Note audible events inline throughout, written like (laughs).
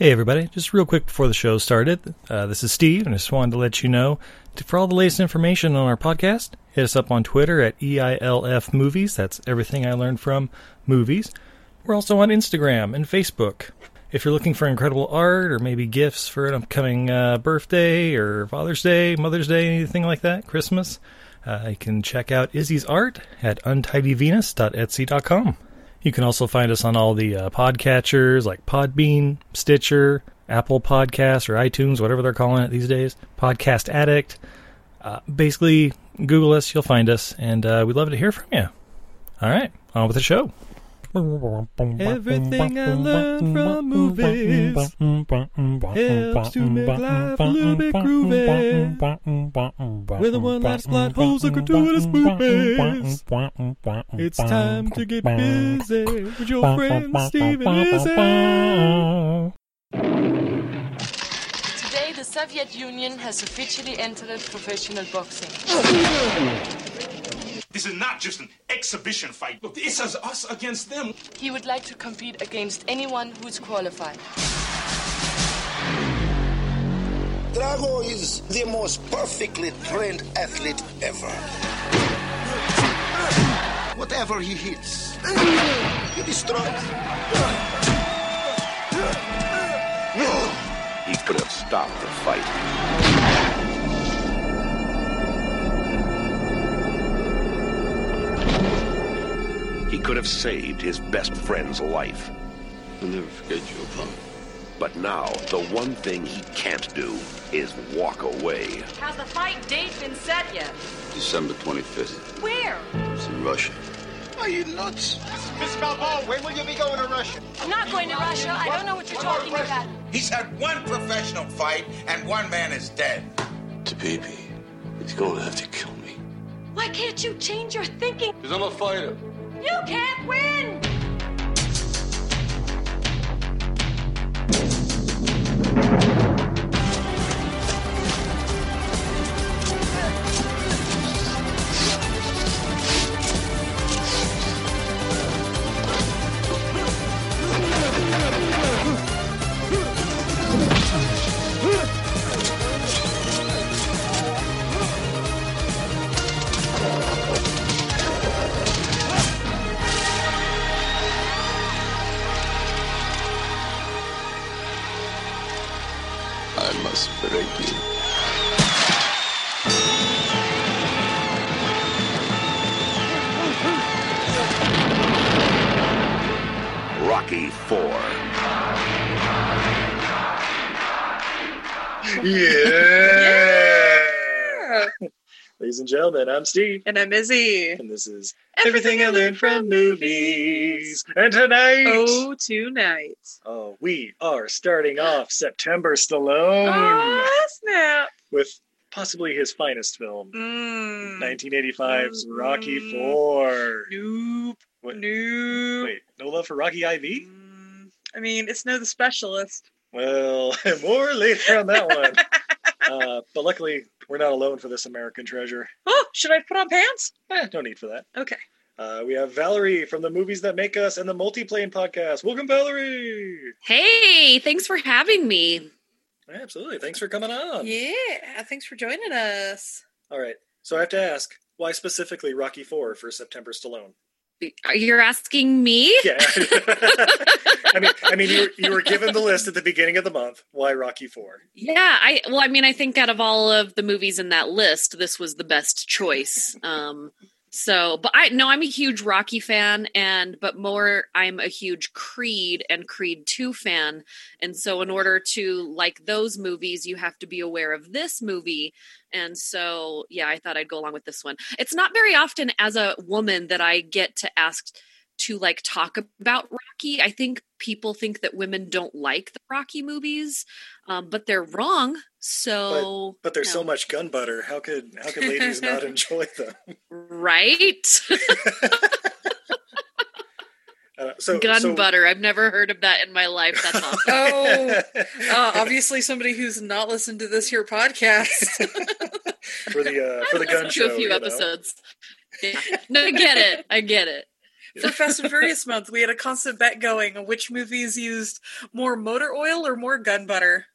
Hey, everybody. Just real quick before the show started, uh, this is Steve, and I just wanted to let you know for all the latest information on our podcast, hit us up on Twitter at EILF Movies. That's everything I learned from movies. We're also on Instagram and Facebook. If you're looking for incredible art or maybe gifts for an upcoming uh, birthday or Father's Day, Mother's Day, anything like that, Christmas, uh, you can check out Izzy's art at untidyvenus.etsy.com. You can also find us on all the uh, podcatchers like Podbean, Stitcher, Apple Podcasts, or iTunes, whatever they're calling it these days. Podcast Addict. Uh, basically, Google us, you'll find us, and uh, we'd love to hear from you. All right, on with the show. Everything I learned from movies helps to make life a little bit groovy. With a one-line plot holes and gratuitous movies, it's time to get busy with your friend Steve and Izzy. Today, the Soviet Union has officially entered professional boxing. This is not just an exhibition fight. Look, this is us against them. He would like to compete against anyone who's qualified. Drago is the most perfectly trained athlete ever. Whatever he hits, he destroys. He could have stopped the fight. He could have saved his best friend's life. I'll never forget you, Apollo. But now, the one thing he can't do is walk away. Has the fight date been set yet? December 25th. Where? It's in Russia. Are you nuts? Miss Balboa, when will you be going to Russia? I'm not going to Russia. I don't know what you're talking about. He's had one professional fight, and one man is dead. Tabibi, he's going to have to kill me. Why can't you change your thinking? Because I'm a fighter. You can't win! Rocky Four. Yeah! Ladies and gentlemen, I'm Steve, And I'm Izzy. and this is Everything I Learned from Movies. And tonight, Oh, tonight. oh, we are starting off September Stallone Oh, snap. with possibly his finest film, Mm. 1985's Rocky Mm. Four. Nope. What- Nope. Wait, no love for Rocky IV? Mm. I mean, it's no the specialist. Well, (laughs) more later on that one. (laughs) uh, but luckily, we're not alone for this American treasure. Oh, should I put on pants? Eh, no need for that. Okay. Uh, we have Valerie from the Movies That Make Us and the Multiplane podcast. Welcome, Valerie. Hey, thanks for having me. Absolutely. Thanks for coming on. Yeah. Thanks for joining us. All right. So I have to ask, why specifically Rocky Four for September Stallone? You're asking me? Yeah. (laughs) I mean, I mean, you were, you were given the list at the beginning of the month. Why Rocky Four? Yeah, I well, I mean, I think out of all of the movies in that list, this was the best choice. Um so, but I no, I'm a huge Rocky fan and but more I'm a huge Creed and Creed 2 fan. And so in order to like those movies, you have to be aware of this movie. And so, yeah, I thought I'd go along with this one. It's not very often as a woman that I get to ask to like talk about Rocky. I think people think that women don't like the Rocky movies, um, but they're wrong. So, But there's so much gun butter. How could how could ladies not (laughs) enjoy them? right? (laughs) Uh, so Gun so, butter. I've never heard of that in my life. That's awesome. (laughs) Oh, uh, obviously somebody who's not listened to this here podcast. for the uh, for the gun show. to a few episodes. Yeah. No, I get it. I get it. For Fast and Furious (laughs) month, we had a constant bet going on which movies used more motor oil or more gun butter.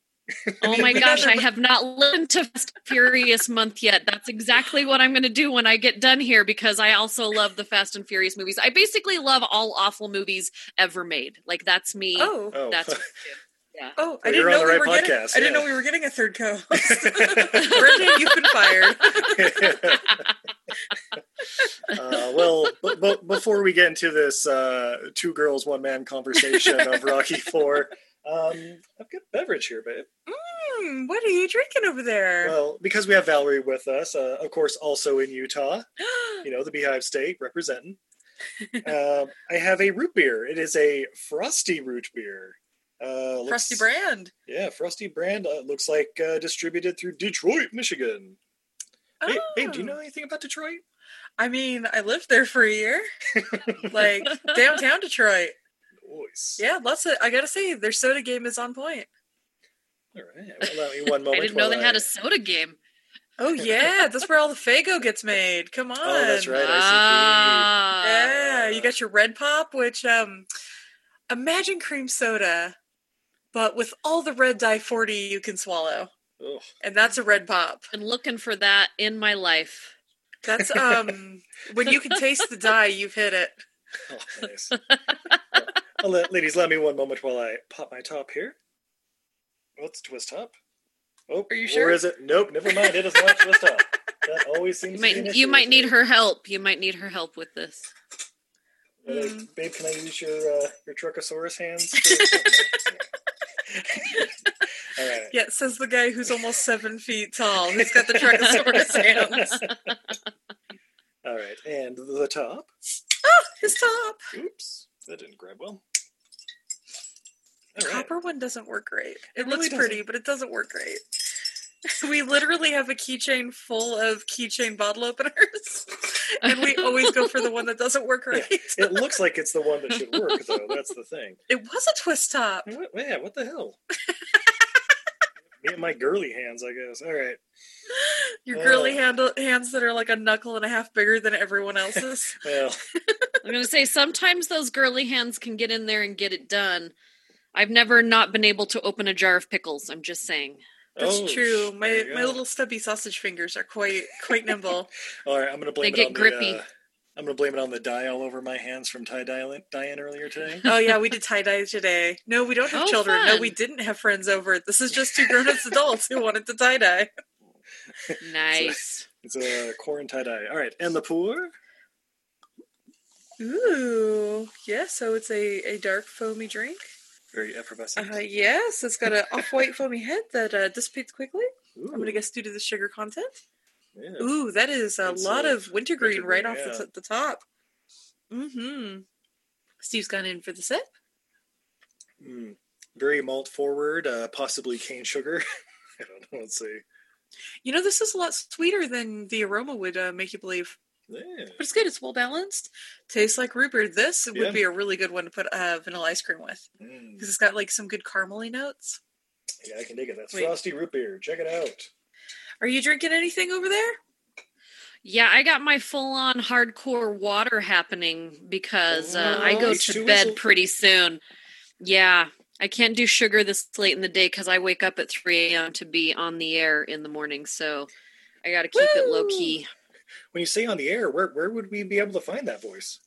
Oh (laughs) my gosh, I have not listened to Fast and Furious month yet. That's exactly what I'm going to do when I get done here because I also love the Fast and Furious movies. I basically love all awful movies ever made. Like that's me. Oh, Oh. that's (laughs) what I do. Yeah. Oh, I didn't know on the we right were getting. podcast, I didn't know we were getting a third co-host. (laughs) Brendan, you've been fired. (laughs) uh, well, b- b- before we get into this uh, two girls, one man conversation (laughs) of Rocky Four, um, I've got a beverage here, babe. Hmm, what are you drinking over there? Well, because we have Valerie with us, uh, of course, also in Utah, (gasps) you know, the Beehive State representing. uh, I have a root beer. It is a frosty root beer. Uh, looks- Frosty brand. Yeah, Frosty brand. Uh, looks like uh, distributed through Detroit, Michigan. Hey, babe, do you know anything about Detroit? I mean, I lived there for a year, (laughs) like downtown Detroit. Nice. Yeah, lots of. I gotta say, their soda game is on point. All right. Well, allow me one (laughs) moment. I didn't know while they had a soda game. Oh yeah, that's where all the Faygo gets made. Come on. Oh, that's right. Ah. Yeah, you got your red pop, which um, imagine cream soda, but with all the red dye forty you can swallow, Ugh. and that's a red pop. And looking for that in my life. That's (laughs) um, when you can taste the dye, you've hit it. Oh, nice. (laughs) Well, let- ladies, let me one moment while I pop my top here. What's twist top? Oh, Are you Or sure? is it? Nope, never mind. It is not twist top. That always seems You to be might you might need her help. You might need her help with this. Uh, Mm. babe, can I use your uh, your Truckosaurus hands? (laughs) (laughs) right. Yeah, says the guy who's almost seven feet tall, He's got the Trichosaurus (laughs) hands. All right, and the top. Oh, his top. Oops, that didn't grab well. The All right. copper one doesn't work great. It, It really looks pretty, but it doesn't work great. (laughs) We literally have a keychain full of keychain bottle openers, (laughs) and we always go for the one that doesn't work right. It looks like it's the one that should work, though. That's the thing. (laughs) It was a twist top. What, yeah, what the hell? Me and my girly hands, I guess. All right. Your Oh. girly uh. handle, hands that are like a knuckle and a half bigger than everyone else's. Well, I'm going to say sometimes those girly hands can get in there and get it done. I've never not been able to open a jar of pickles. I'm just saying. That's oh, true. My my little stubby sausage fingers are quite quite nimble. (laughs) All right, I'm gonna blame They it get on grippy. the. Uh, I'm gonna blame it on the dye all over my hands from tie Diane, Diane earlier today. oh yeah, we (laughs) did tie dye today. No, we don't have Oh, children. No, we didn't have friends over. This is just two grown ups (laughs) adults who wanted to tie dye. Nice. It's a corn tie dye. All right, and the pour. Ooh, yeah. So it's a, a dark foamy drink. Very effervescent. Uh, yes, it's got an off white foamy head that uh, dissipates quickly. Ooh, I'm gonna guess due to the sugar content. yeah. Ooh, that is a It's, lot uh, of wintergreen right off wintergreen, the, t- the top. Mm-hmm. Steve's gone in for the sip. Mm, very malt forward, uh, possibly cane sugar. (laughs) I don't know. Let's see. You know, this is a lot sweeter than the aroma would uh, make you believe. Yeah. But it's good. It's well balanced. Tastes like root beer. This Yeah. would be a really good one to put uh, vanilla ice cream with Mm, because it's got like some good caramely notes. yeah, I can dig it. That's Wait. frosty root beer. Check it out. Are you drinking anything over there? Yeah, I got my full on hardcore water happening because uh, I go Oh, to bed whistle. pretty soon. Yeah, I can't do sugar this late in the day because I wake up at 3 a.m. to be on the air in the morning. So I got to keep it low key. When you say on the air, where where would we be able to find that voice?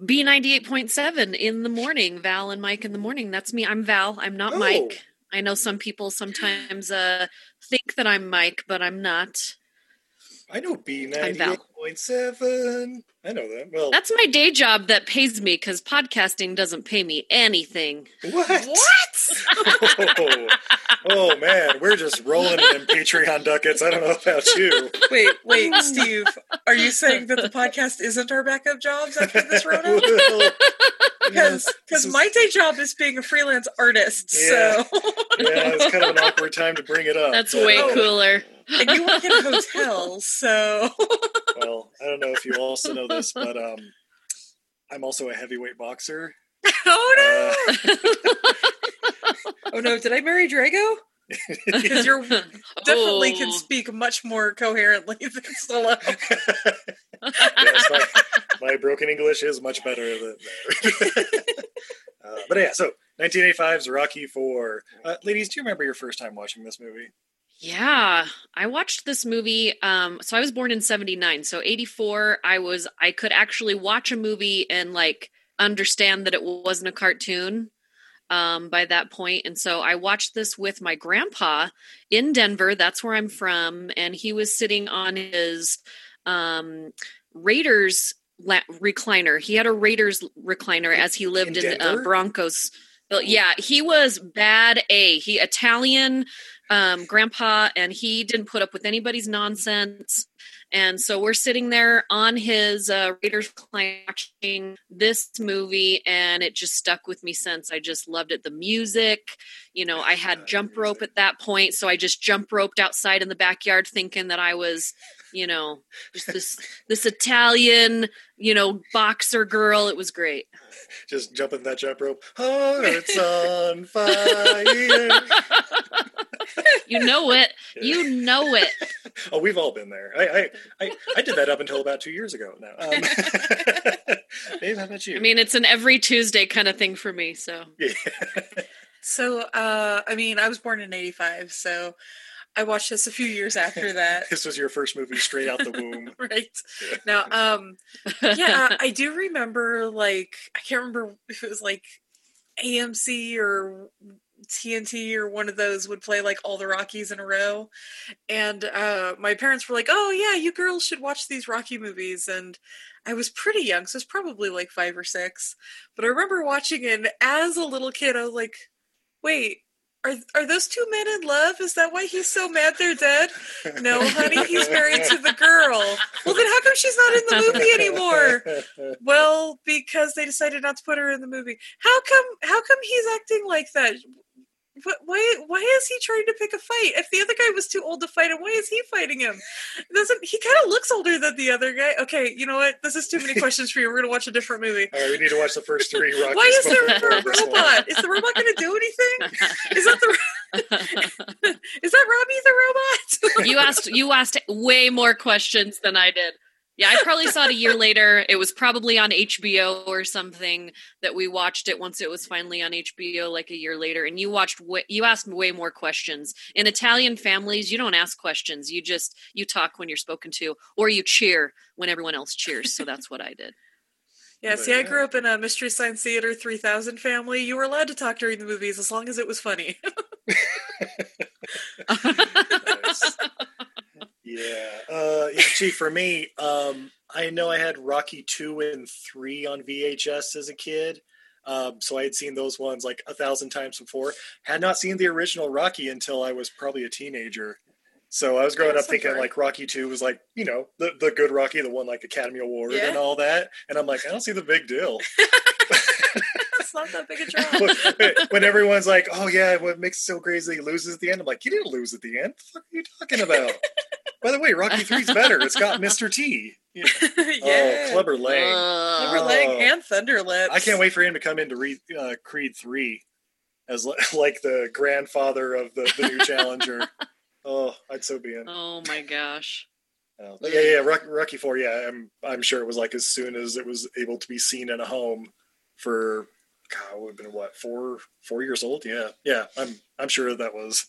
B98.7 in the morning, Val and Mike in the morning. That's me. I'm Val. I'm not Oh. Mike. I know some people sometimes uh, think that I'm Mike, but I'm not. I know B Val. eight point seven. I know that. Well, That's my day job that pays me because podcasting doesn't pay me anything. what? What? oh, (laughs) oh, man, we're just rolling in Patreon ducats. I don't know about you. wait, wait, Steve. Are you saying that the podcast isn't our backup jobs after this (laughs) Rona? Well, Because because is- my day job is being a freelance artist. Yeah. So yeah, it's kind of an awkward time to bring it up. That's but, way Oh. cooler. and you work in (laughs) hotels, so oh, Well, I don't know if you also know this, but um, I'm also a heavyweight boxer. (laughs) oh Uh, no, (laughs) oh no, did I marry Drago? (laughs) Because you're definitely can Oh. speak much more coherently than Stella. yes, my, My broken English is much better than uh, but yeah, so 1985's Rocky Four. Uh, ladies, do you remember your first time watching this movie? Yeah, I watched this movie. Um, so I was born in '79. So '84, I was I could actually watch a movie and like understand that it wasn't a cartoon um, by that point. And so I watched this with my grandpa in Denver. That's where I'm from, and he was sitting on his um, Raiders la- recliner. He had a Raiders recliner as he lived in, in uh, Broncos. Yeah, he was bad A. He Italian um, grandpa, and he didn't put up with anybody's nonsense. And so we're sitting there on his uh, Raiders watching this movie, and it just stuck with me since. I just loved it. The music, you know, I had jump rope at that point, so I just jump roped outside in the backyard, thinking that I was, you know, just this this Italian, you know, boxer girl. It was great. (laughs) Just jumping that jump rope, hearts on fire. (laughs) you know it. You know it. (laughs) oh, we've all been there. I, I, I, I, did that up until about two years ago now. Um, Dave, how about you? I mean, it's an every Tuesday kind of thing for me. So, yeah. so, uh, I mean, I was born in '85, so I watched this a few years after that. (laughs) this was your first movie straight out the womb, (laughs) right? Yeah. Now, um, yeah, I do remember. Like, I can't remember if it was like AMC or TNT or one of those would play like all the Rockies in a row. And uh, my parents were like, oh, yeah, you girls should watch these Rocky movies. And I was pretty young, so it's probably like five or six. But I remember watching it as a little kid. I was like, wait, are, are those two men in love? Is that why he's so mad they're dead? No, honey, he's married to the girl. Well, then how come she's not in the movie anymore? Well, because they decided not to put her in the movie. How come? How come he's acting like that? But why why is he trying to pick a fight? If the other guy was too old to fight him, why is he fighting him? Doesn't he kind of looks older than the other guy? Okay, you know what? This is too many questions for you. We're gonna watch a different movie. All right, we need to watch the first three. (laughs) Rockies why is there a robot? Is the robot gonna do anything? Is that the (laughs) (laughs) is that Robbie the robot? you asked you asked way more questions than I did. Yeah, I probably saw it a year later. It was probably on HBO or something that we watched it once it was finally on HBO like a year later. And you watched you asked way more questions. In Italian families, you don't ask questions. You just you talk when you're spoken to or you cheer when everyone else cheers. So that's what I did. Yeah, see, I grew up in a Mystery Science Theater 3000 family. You were allowed to talk during the movies as long as it was funny. (laughs) (laughs) (laughs) nice. Yeah. Uh. Gee, for me, um, I know I had Rocky two and three on VHS as a kid. Um, so I had seen those ones like a thousand times before. Had not seen the original Rocky until I was probably a teenager. So I was growing That's up thinking like Rocky Two was like you know the the good Rocky, the one like Academy Award yeah. and all that, and I'm like I don't see the big deal. (laughs) It's not that big a (laughs) drop. when everyone's like, "Oh yeah, what makes it so crazy? He loses at the end." I'm like, "You didn't lose at the end. What are you talking about?" (laughs) By the way, Rocky Three's better. It's got Mr. T. (laughs) Yeah. yeah. Oh, Clubber Lang. Uh, Clubber Lang and Thunderlips. I can't wait for him to come in to read uh, Creed Three as like the grandfather of the, the new challenger. oh, I'd so be in. Oh my gosh. Oh, yeah, yeah, Rocky, Rocky Four. Yeah, I'm I'm sure it was like as soon as it was able to be seen in a home for God, would have been what four four years old. Yeah, yeah. I'm I'm sure that was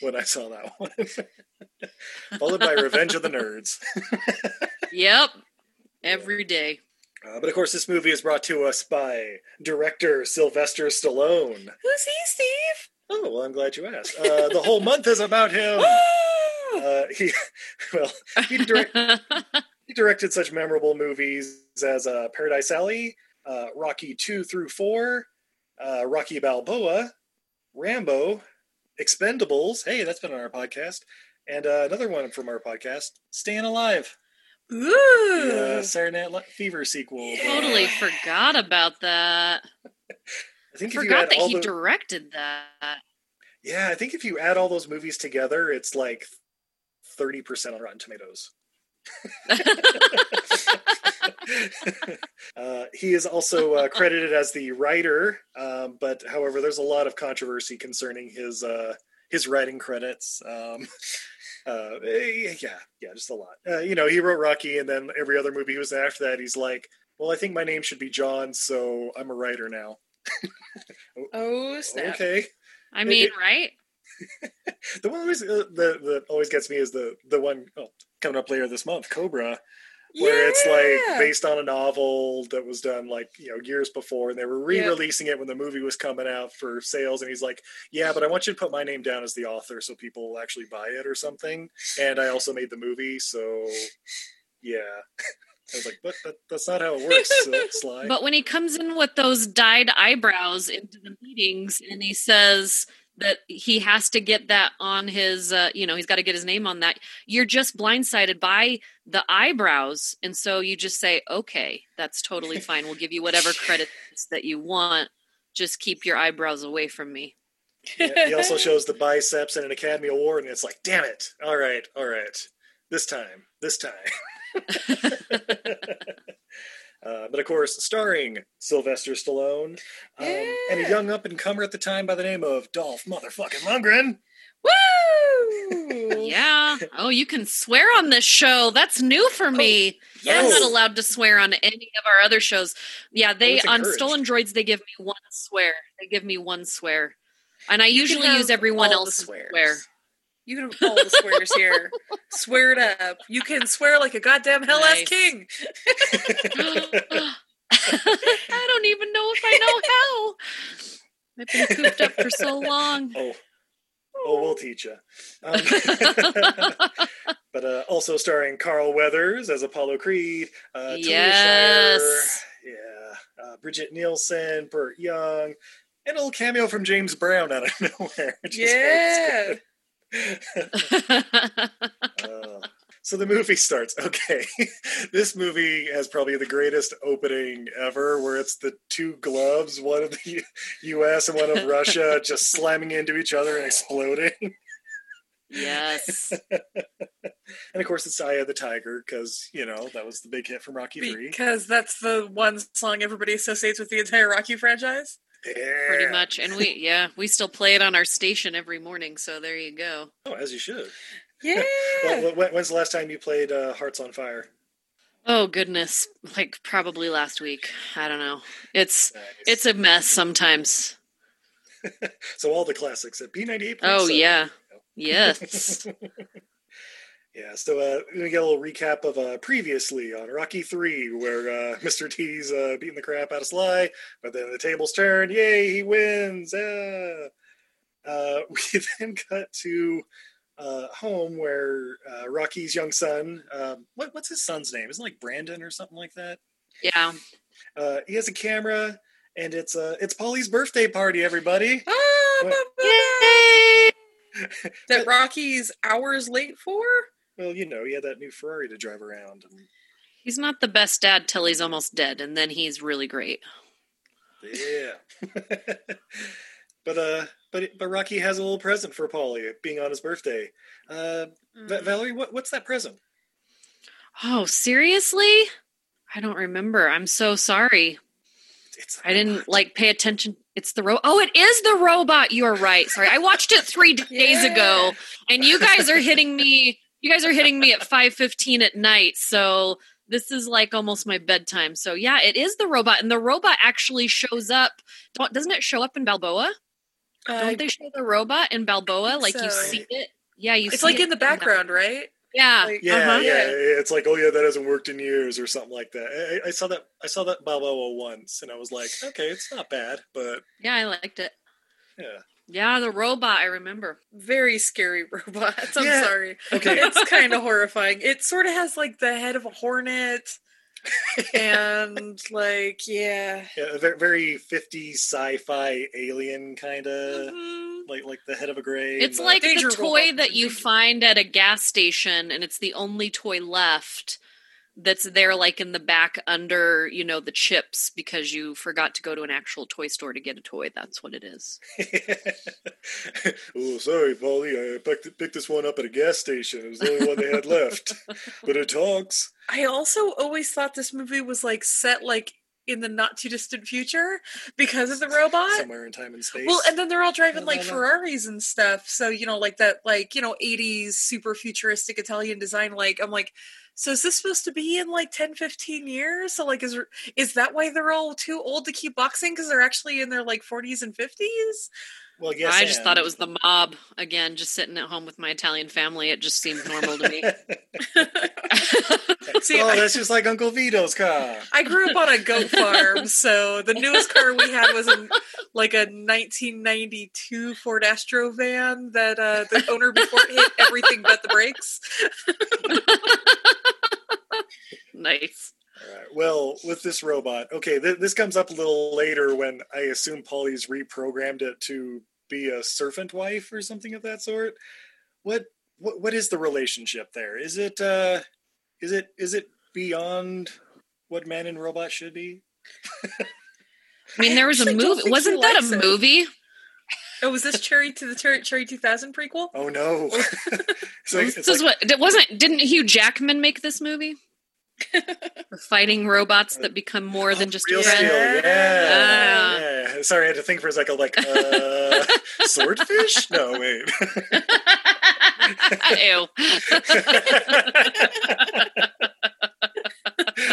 when I saw that one. (laughs) Followed by Revenge of the Nerds. (laughs) yep. Every day. Uh, but of course, this movie is brought to us by director Sylvester Stallone. Who's he, Steve? Oh, well, I'm glad you asked. Uh, the whole month is about him. (gasps) uh, he, (laughs) well, he, direct, he, directed such memorable movies as uh, Paradise Alley, uh, Rocky 2 through 4, uh, Rocky Balboa, Rambo, Expendables. Hey, that's been on our podcast. And uh, another one from our podcast, Staying Alive. Ooh. The uh, Saturday Night Fever sequel. Totally forgot about that. I think forgot that he the... directed that. Yeah, I think if you add all those movies together, it's like 30% on Rotten Tomatoes. (laughs) (laughs) (laughs) uh, he is also uh, credited as the writer, um, but however, there's a lot of controversy concerning his uh, his writing credits. Um, (laughs) Uh, eh, yeah, yeah, just a lot. Uh, you know, he wrote Rocky, and then every other movie he was in after that, he's like, "Well, I think my name should be John, so I'm a writer now." (laughs) Oh snap! Okay. I mean, right? the one always uh, that that always gets me is the the one oh, coming up later this month, Cobra, where it's like based on a novel that was done like you know years before, and they were re-releasing it when the movie was coming out for sales. And he's like, "Yeah, but I want you to put my name down as the author so people will actually buy it or something." And I also made the movie, so yeah. I was like, "But that, that's not how it works, uh, (laughs) Sly." But when he comes in with those dyed eyebrows into the meetings and he says that he has to get that on his, uh, you know, he's got to get his name on that, you're just blindsided by the eyebrows. And so you just say, okay, that's totally (laughs) fine. We'll give you whatever credits that you want. Just keep your eyebrows away from me. Yeah, he also shows the biceps and an Academy Award, and it's like, damn it! All right, all right, this time, this time. (laughs) (laughs) uh, but of course, starring Sylvester Stallone um, and a young up and comer at the time by the name of Dolph motherfucking Lundgren. Woo! (laughs) Yeah. Oh, you can swear on this show. That's new for me. I'm not allowed to swear on any of our other shows. Yeah, they it's on encouraged. Stolen Droids they give me one swear. They give me one swear. And I You usually use everyone all the else's swear. You can have all the swears here. swear it up. You can swear like a goddamn hell ass Nice. king. (laughs) I don't even know if I know how. I've been cooped up for so long. (laughs) Oh, oh, we'll teach you. Um, (laughs) but uh, also starring Carl Weathers as Apollo Creed. Uh, Yes. Shire, yeah. Uh, Brigitte Nielsen, Burt Young, and a little cameo from James Brown out of nowhere. Yeah. (laughs) Uh, so the movie starts. Okay, (laughs) this movie has probably the greatest opening ever, where it's the two gloves, one of the U.S. and one of Russia, (laughs) just slamming into each other and exploding. yes. And of course, it's Eye of the Tiger because you know that was the big hit from Rocky Three. Because that's the one song everybody associates with the entire Rocky franchise. Pretty much. And we yeah, we still play it on our station every morning, so there you go. Oh, as you should. Yeah. (laughs) Well, when- when's the last time you played uh, Hearts on Fire? Oh goodness. Like probably last week. I don't know. It's Nice. it's a mess sometimes. (laughs) so all the classics at B ninety eight. Oh yeah. Yes. (laughs) Yeah, so uh, we're gonna get a little recap of uh, previously on Rocky Three, where uh, Mr. T's uh, beating the crap out of Sly, but then the tables turn. Yay, he wins! Ah. Uh, (laughs) we then cut to uh, home where uh, Rocky's young son. Um, what, what's his son's name? Isn't it like Brandon or something like that? yeah. Uh, he has a camera, and it's uh, it's Paulie's birthday party. Everybody. Ah, What? ba- ba- Yay! that Rocky's hours late for? Well, you know, he had that new Ferrari to drive around. And, He's not the best dad till he's almost dead, and then he's really great. Yeah. (laughs) but uh but but Rocky has a little present for Paulie being on his birthday. Uh Va- Valerie, what what's that present? Oh, seriously? I don't remember. I'm so sorry. I didn't like pay attention. It's the robot. Oh, it is the robot. You are right. Sorry, I watched it three (laughs) days ago, and you guys are hitting me. You guys are hitting me at five fifteen at night. So this is like almost my bedtime. So yeah, it is the robot, and the robot actually shows up. Doesn't it show up in Balboa? Uh, Don't they show the robot in Balboa? think Like you see it? Yeah, you. it's see like it in the background, right? Yeah. Like- Yeah, Uh-huh. yeah, Yeah. It's like, oh yeah, that hasn't worked in years or something like that. I, I saw that. I saw that Balboa once, and I was like, okay, it's not bad, but yeah, I liked it. yeah. Yeah, the robot. I remember. Very scary (laughs) robots. I'm Yeah. sorry. Okay. It's (laughs) kind of horrifying. It sort of has like the head of a hornet. (laughs) and like, yeah. yeah, a very, very 50s sci-fi alien kind of Mhm. like like the head of a grave. It's like the toy robot. that you find at a gas station, and it's the only toy left that's there, like in the back under, you know, the chips because you forgot to go to an actual toy store to get a toy. That's what it is. (laughs) oh, sorry, Paulie. I picked, picked this one up at a gas station. It was the only one they had left. (laughs) But it talks. I also always thought this movie was like set like in the not too distant future because of the robot. Somewhere in time and space. Well, and then they're all driving like no, no. Ferraris and stuff. So, you know, like that, like, you know, 80s super futuristic Italian design. Like, I'm like, so is this supposed to be in like 10, 15 years? So, like, is is that why they're all too old to keep boxing? Because they're actually in their like 40s and 50s? Well, yes. I just and. thought it was the mob again, just sitting at home with my Italian family. It just seemed normal to me. (laughs) See, oh, I- that's just like Uncle Vito's car. I grew up on a goat farm, so the newest car we had was a, like a 1992 Ford Astro van that uh, the owner before it hit everything but the brakes. (laughs) (laughs) nice. All right. Well, with this robot, okay, th- this comes up a little later when I assume Paulie's reprogrammed it to be a servant wife or something of that sort. What what what is the relationship there? Is it uh is it is it beyond what man and robot should be? (laughs) I mean, there was a movie. Wasn't that a it. movie? Oh, was this Cherry to the Cherry, Cherry 2000 prequel? Oh no. (laughs) it's like, This it's is like, what it wasn't. Didn't Hugh Jackman make this movie? (laughs) The Fighting robots that become more than just real a steel. friend. Yeah. Ah. yeah. Sorry, I had to think for a second like uh (laughs) swordfish? No, wait. (laughs) Ew.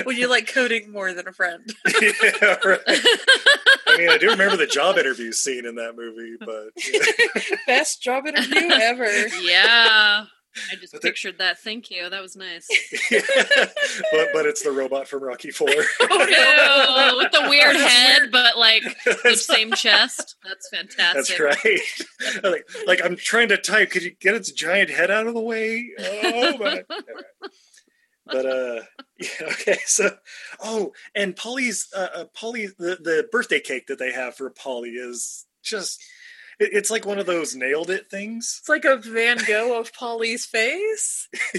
Well, you like coding more than a friend. yeah, right. I mean, I do remember the job interview scene in that movie, but yeah. Best job interview ever. yeah. I just But pictured that. Thank you. That was nice. (laughs) but but it's the robot from Rocky Four. (laughs) Oh, Ew, with the weird head, but like (laughs) the same chest. That's fantastic. That's right. like, like I'm trying to type. Could you get its giant head out of the way? Oh my! Right. But uh, yeah, okay. So, oh, and Paulie's uh, uh Paulie the the birthday cake that they have for Paulie is just. It- It's like one of those nailed it things. It's like a Van Gogh of Paulie's face. (laughs)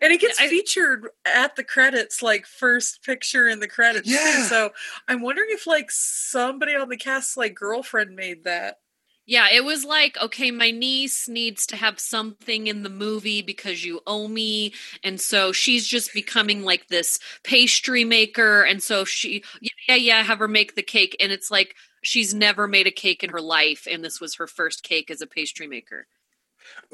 and it gets I- featured at the credits, like first picture in the credits. too. Yeah. So I'm wondering if like somebody on the cast like girlfriend made that. Yeah, it was like, okay, my niece needs to have something in the movie because you owe me. And so she's just becoming like this pastry maker. And so she, yeah, yeah, yeah, have her make the cake. And it's like, she's never made a cake in her life. And this was her first cake as a pastry maker.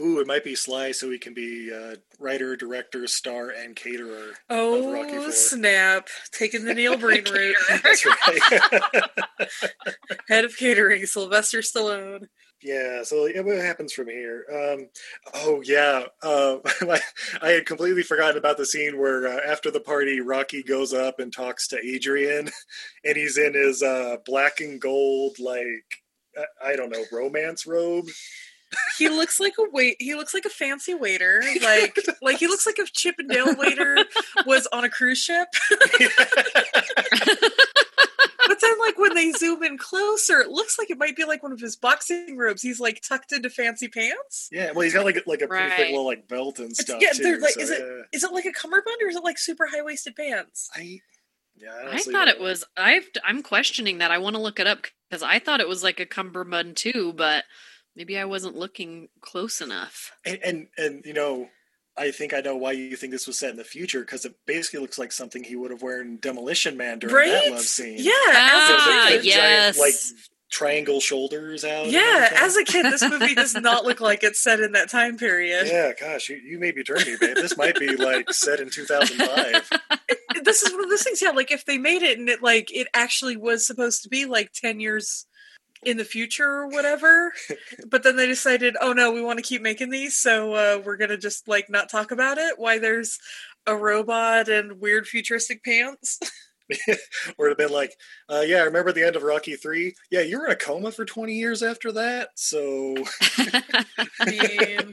Ooh, it might be Sly, so he can be uh, writer, director, star, and caterer. of Rocky Oh Four. snap! Taking the Neil (laughs) Breen route. That's right. (laughs) Head of catering, Sylvester Stallone. Yeah, so yeah, what happens from here? Um, oh yeah, (laughs) uh, I had completely forgotten about the scene where uh, after the party, Rocky goes up and talks to Adrian, (laughs) and he's in his uh, black and gold, like I- I don't know, romance robe. He looks like a wait. He looks like a fancy waiter. (laughs) Like like he looks like if Chip and Dale waiter was on a cruise ship. But then, like when they zoom in closer, it looks like it might be like one of his boxing robes. He's like tucked into fancy pants. Yeah, well, he's got like like a pretty thick little like belt and It's, stuff yeah, too. they're like, so, is it yeah. is it like a cummerbund or is it like super high waisted pants? I yeah, I honestly thought it know. was, I've, I'm questioning that. I want to look it up because I thought it was like a cummerbund too, but maybe I wasn't looking close enough. and, and and you know i think i know why you think this was set in the future because it basically looks like something he would have worn demolition man during Right? that love scene Yeah, Ah, as a The kid. giant, like triangle shoulders out and Yeah, as a kid, this movie does not look like it's set in that time period. yeah gosh you, you may be turning me babe this might be like set in 2005 this is one of those things yeah like if they made it and it like it actually was supposed to be like 10 years in the future or whatever (laughs) but then they decided oh no we want to keep making these so uh, we're gonna just like not talk about it why there's a robot and weird futuristic pants (laughs) (laughs) or it'd have been like uh, yeah I remember the end of rocky 3 yeah you were in a coma for 20 years after that so (laughs) I (laughs)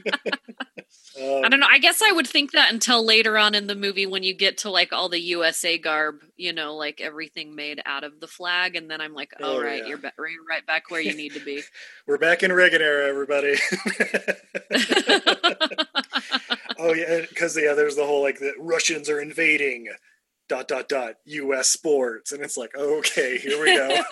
um, I don't know. I guess I would think that until later on in the movie when you get to like all the USA garb, you know, like everything made out of the flag, and then I'm like, oh, Oh, right, yeah. you're, ba- you're right back where you need to be. we're back in reagan era everybody Oh yeah, because yeah, there's the whole like the Russians are invading dot dot dot U.S. sports, and it's like okay, here we go. (laughs)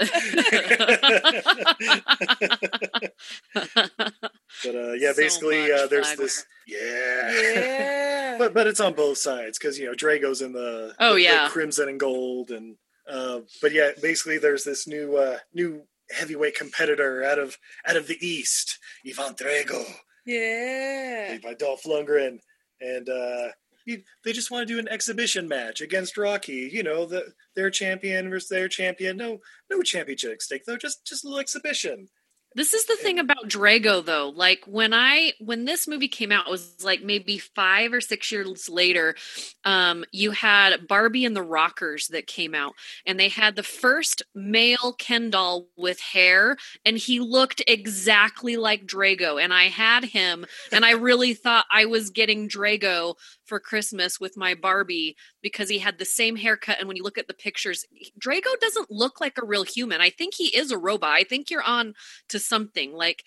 but uh, yeah, So basically uh, there's flag this yeah. yeah But but it's on both sides because you know Drago's in the Oh, the yeah. crimson and gold, and Uh, but yeah, basically, there's this new uh, new heavyweight competitor out of out of the East, Ivan Drago, Yeah. by Dolph Lundgren, and uh, they just want to do an exhibition match against Rocky. You know, the, their champion versus their champion. No, no championship at stake though. Just just a little exhibition. This is the thing about Drago though. Like when I when this movie came out it was like maybe 5 or 6 years later um you had Barbie and the Rockers that came out and they had the first male Ken doll with hair and he looked exactly like Drago and I had him and I really thought I was getting Drago for Christmas with my Barbie because he had the same haircut and when you look at the pictures Drago doesn't look like a real human. I think he is a robot. I think you're on to something like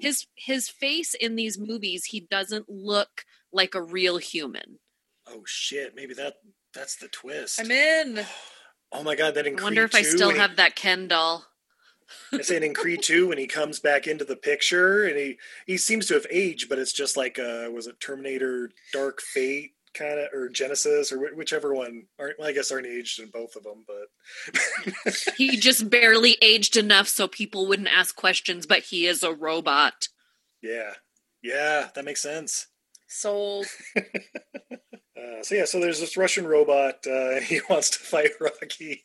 his his face in these movies he doesn't look like a real human Oh shit! Maybe that that's the twist. I'm in. (gasps) Oh my god! That in i wonder Creed if i 2, still when he- have that ken doll I say in Creed 2 when he comes back into the picture and he he seems to have aged, but it's just like uh was it Terminator Dark Fate kind of or Genesis or wh- whichever one aren't well, I guess aren't aged in both of them, but (laughs) he just barely aged enough so people wouldn't ask questions but he is a robot yeah. Yeah, that makes sense. Sold. (laughs) Uh, so yeah, so there's this Russian robot, uh, (laughs) and he wants to fight Rocky.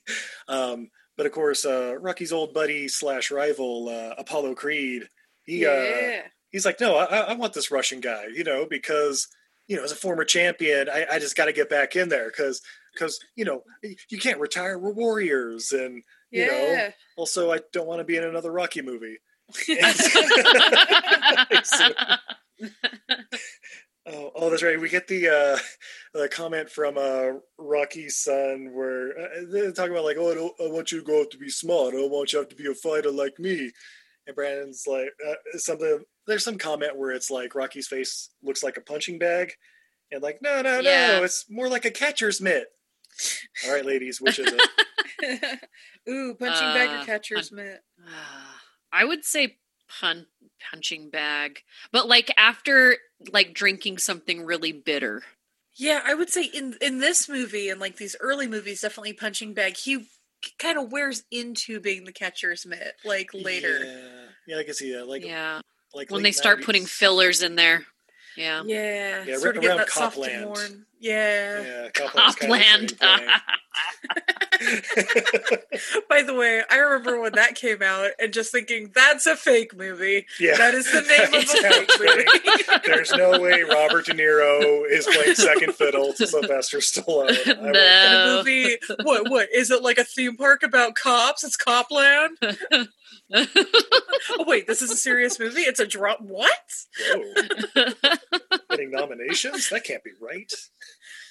Um, but of course, uh, Rocky's old buddy slash rival, uh, Apollo Creed, he uh, he's like, no, I, I want this Russian guy, you know, because you know, as a former champion, I, I just got to get back in there because because you know you can't retire. We're warriors, and you know, also I don't want to be in another Rocky movie. (laughs) (laughs) (laughs) Oh, oh, that's right. We get the uh, the comment from uh, Rocky's son where uh, they're talking about like, oh, I, don't, I want you to grow up to be smart. I don't want you to have to be a fighter like me. And Brandon's like, uh, something. There's some comment where it's like Rocky's face looks like a punching bag, and like, no, no, Yeah. no, it's more like a catcher's mitt. All right, ladies, which is it? (laughs) Ooh, punching bag Uh, or catcher's mitt. (sighs) i would say pun- punching bag but like after like drinking something really bitter Yeah, I would say in in this movie and like these early movies, definitely punching bag. He kind of wears into being the catcher's mitt like later. Yeah, yeah I can see that. Like, yeah like when late they start 90s. putting fillers in there yeah Yeah, Yeah, sort of around getting that soft and Copland. Yeah. Yeah, Copland's kind of Copland. (laughs) By the way, I remember when that came out and just thinking that's a fake movie. Yeah. That is the name of a fake movie. There's no way Robert De Niro is playing second fiddle to Sylvester Stallone. I In a no movie, what? What is it like a theme park about cops? It's Copland. oh wait, this is a serious movie. It's a drop. What? Whoa. Getting nominations? That can't be right.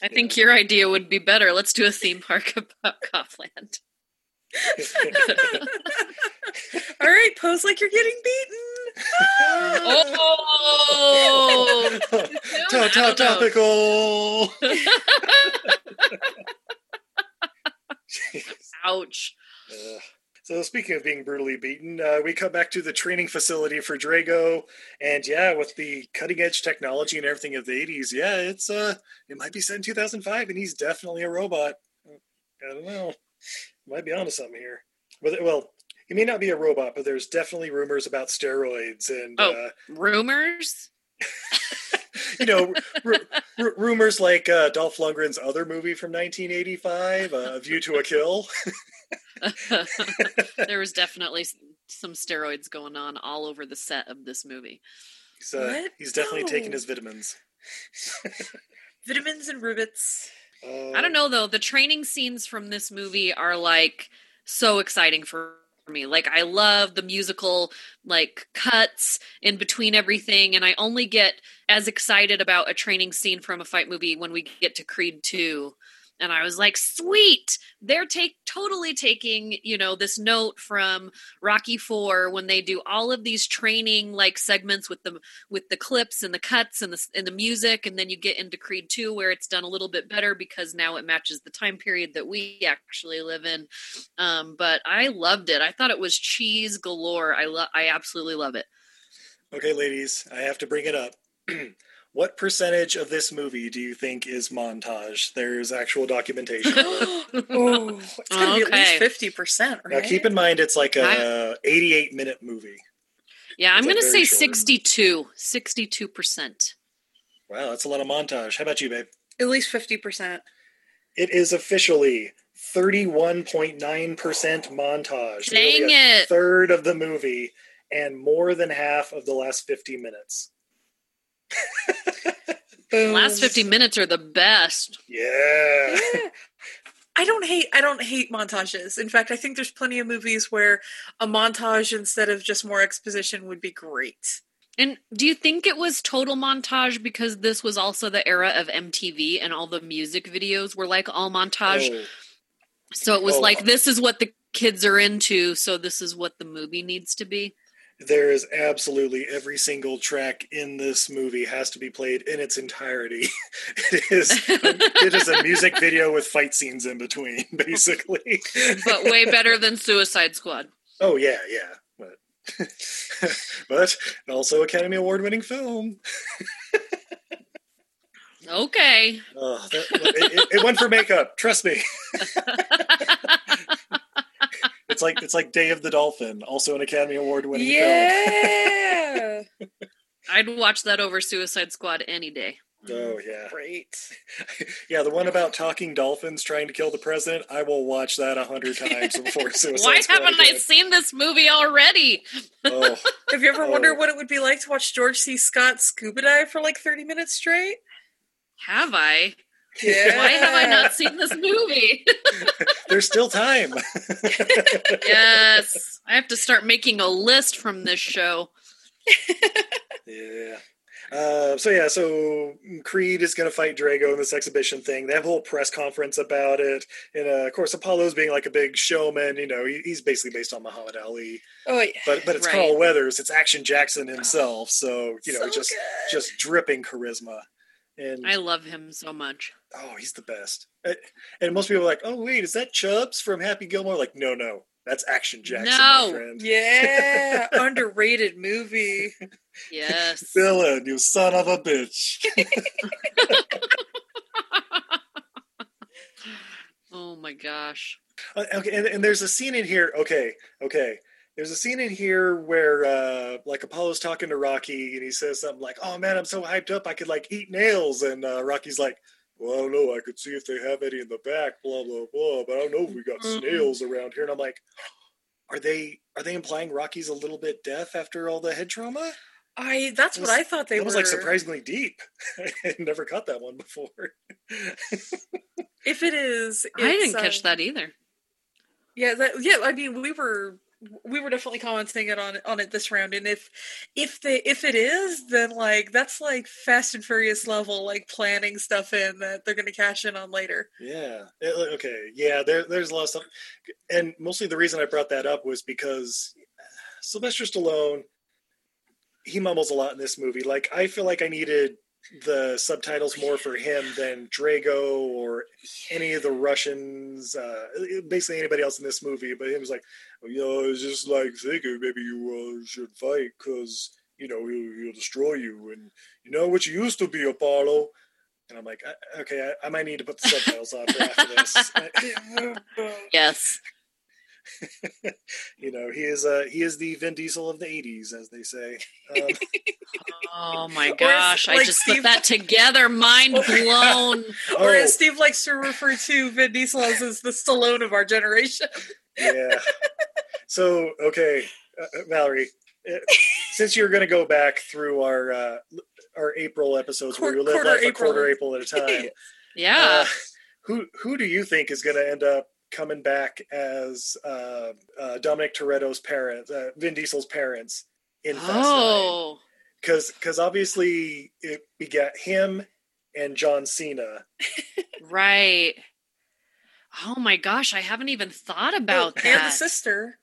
I think your idea would be better. Let's do a theme park (laughs) about copland. (laughs) All right, pose like you're getting beaten. Ah! oh. (laughs) oh. To- to- topical. ouch. Ugh. So speaking of being brutally beaten, uh, we come back to the training facility for Drago, and yeah, with the cutting edge technology and everything of the '80s, yeah, it's uh, it might be set in 2005, and he's definitely a robot. I don't know, might be onto something here. But well, he may not be a robot, but there's definitely rumors about steroids and Oh. uh, rumors (laughs) (laughs) you know, r- r- rumors like uh, Dolph Lundgren's other movie from 1985, uh, View to a Kill. (laughs) there was definitely some steroids going on all over the set of this movie. He's, uh, he's definitely No. taking his vitamins. (laughs) Vitamins and rivets. Uh, I don't know though. The training scenes from this movie are like so exciting for me. Like I love the musical like cuts in between everything and I only get as excited about a training scene from a fight movie when we get to Creed 2. And I was like, "Sweet. They're take totally taking, you know, this note from Rocky 4 when they do all of these training like segments with the with the clips and the cuts and the and the music and then you get into Creed 2 where it's done a little bit better because now it matches the time period that we actually live in. Um, but I loved it. I thought it was cheese galore. I love I absolutely love it. Okay, ladies, I have to bring it up. (clears throat) What percentage of this movie do you think is montage? There's actual documentation. (gasps) (gasps) oh, it's gonna be at least fifty percent, right? Now, keep in mind it's like a 88 minute movie. Yeah, I'm like, going to say short. 62. 62%. Wow, that's a lot of montage. How about you, babe? at least fifty percent. It is officially 31.9% montage. Dang it. third of the movie and more than half of the last 50 minutes. (laughs) Boom. Last 50 minutes are the best. Yeah. I don't hate I don't hate montages. In fact, I think there's plenty of movies where a montage instead of just more exposition would be great. And do you think it was total montage because this was also the era of MTV and all the music videos were like all montage? Oh, So it was Oh. like this is what the kids are into, so this is what the movie needs to be. There is absolutely every single track in this movie has to be played in its entirety. (laughs) it is it is a music (laughs) video with fight scenes in between, (laughs) basically. But way better than Suicide Squad. Oh yeah, yeah. But but also Academy Award winning film. Okay. Oh, that, it, it- it went for makeup. Trust me. It's like it's like Day of the Dolphin, also an Academy Award winning film. Yeah. (laughs) I'd watch that over Suicide Squad any day. Oh yeah, mm, great. (laughs) yeah. The one about talking dolphins trying to kill the president. I will watch that a hundred (laughs) times before Suicide Squad. Why Squad haven't I seen this movie already? Oh, Have you ever Oh. wondered what it would be like to watch George C. Scott scuba dive for like 30 minutes straight? Have I? Yeah. Why have I not seen this movie? (laughs) there's still time. (laughs) yes. I have to start making a list from this show. Yeah. Uh, so yeah, so Creed is going to fight Drago in this exhibition thing. They have a whole press conference about it, and uh, of course Apollo's being like a big showman. You know, he, he's basically based on Muhammad Ali, Oh, yeah. but but it's Right. Carl Weathers. It's Action Jackson himself. So you know, So just good. just dripping charisma. And I love him so much. oh, he's the best. And most people are like, oh wait, is that Chubbs from Happy Gilmore? Like, no, no, that's Action Jackson, No. Yeah. (laughs) Underrated movie. Yes. (laughs) Villain, you son of a bitch. (laughs) Oh my gosh. Uh, okay, and, and there's a scene in here. Okay, okay. There's a scene in here where, uh, like, Apollo's talking to Rocky, and he says something like, "Oh man, I'm so hyped up, I could like eat nails." And uh, Rocky's like, "Well, I don't know. I could see if they have any in the back, blah blah blah. But I don't know if we got Mhm. snails around here." And I'm like, "Are they are they implying Rocky's a little bit deaf after all the head trauma?" I that's That what I thought they that were. was like surprisingly deep. (laughs) I never caught that one before. (laughs) If it is, I didn't catch um, that either. Yeah, that, yeah. I mean, we were we were definitely commenting it on on it this round, and if if they if it is, then like that's like Fast and Furious level, like planning stuff in that they're going to cash in on later. Yeah. Uh, Okay. Yeah. There, there's a lot of stuff, and mostly the reason I brought that up was because Sylvester Stallone, he mumbles a lot in this movie. Like I feel like I needed the subtitles more for him than Drago or any of the Russians, uh, basically anybody else in this movie. But he was like, you know, I was just like thinking maybe you uh, should fight because you know he'll, he'll destroy you, and you know what you used to be, Apollo. And I'm like, "I- okay, I, I might need to put the subtitles on for after this. (laughs) Yes. (laughs) you know, he is uh, he is the Vin Diesel of the '80s, as they say. Um, Oh my (laughs) Or is, gosh. I just Steve- put that together. Mind blown. Or Oh. as Steve likes to refer to Vin Diesel as, as the Stallone of our generation. yeah. So, okay, uh, uh, Valerie, uh, since you're going to go back through our uh, our April episodes where you live like a quarter April at a (laughs) time, Yeah. uh, who who do you think is going to end up coming back as uh, uh, Dominic Toretto's parents, uh, Vin Diesel's parents in Fast Nine? oh. Because because obviously it begat him and John Cena. (laughs) Right. Oh my gosh. I haven't even thought about Oh, that. and the sister.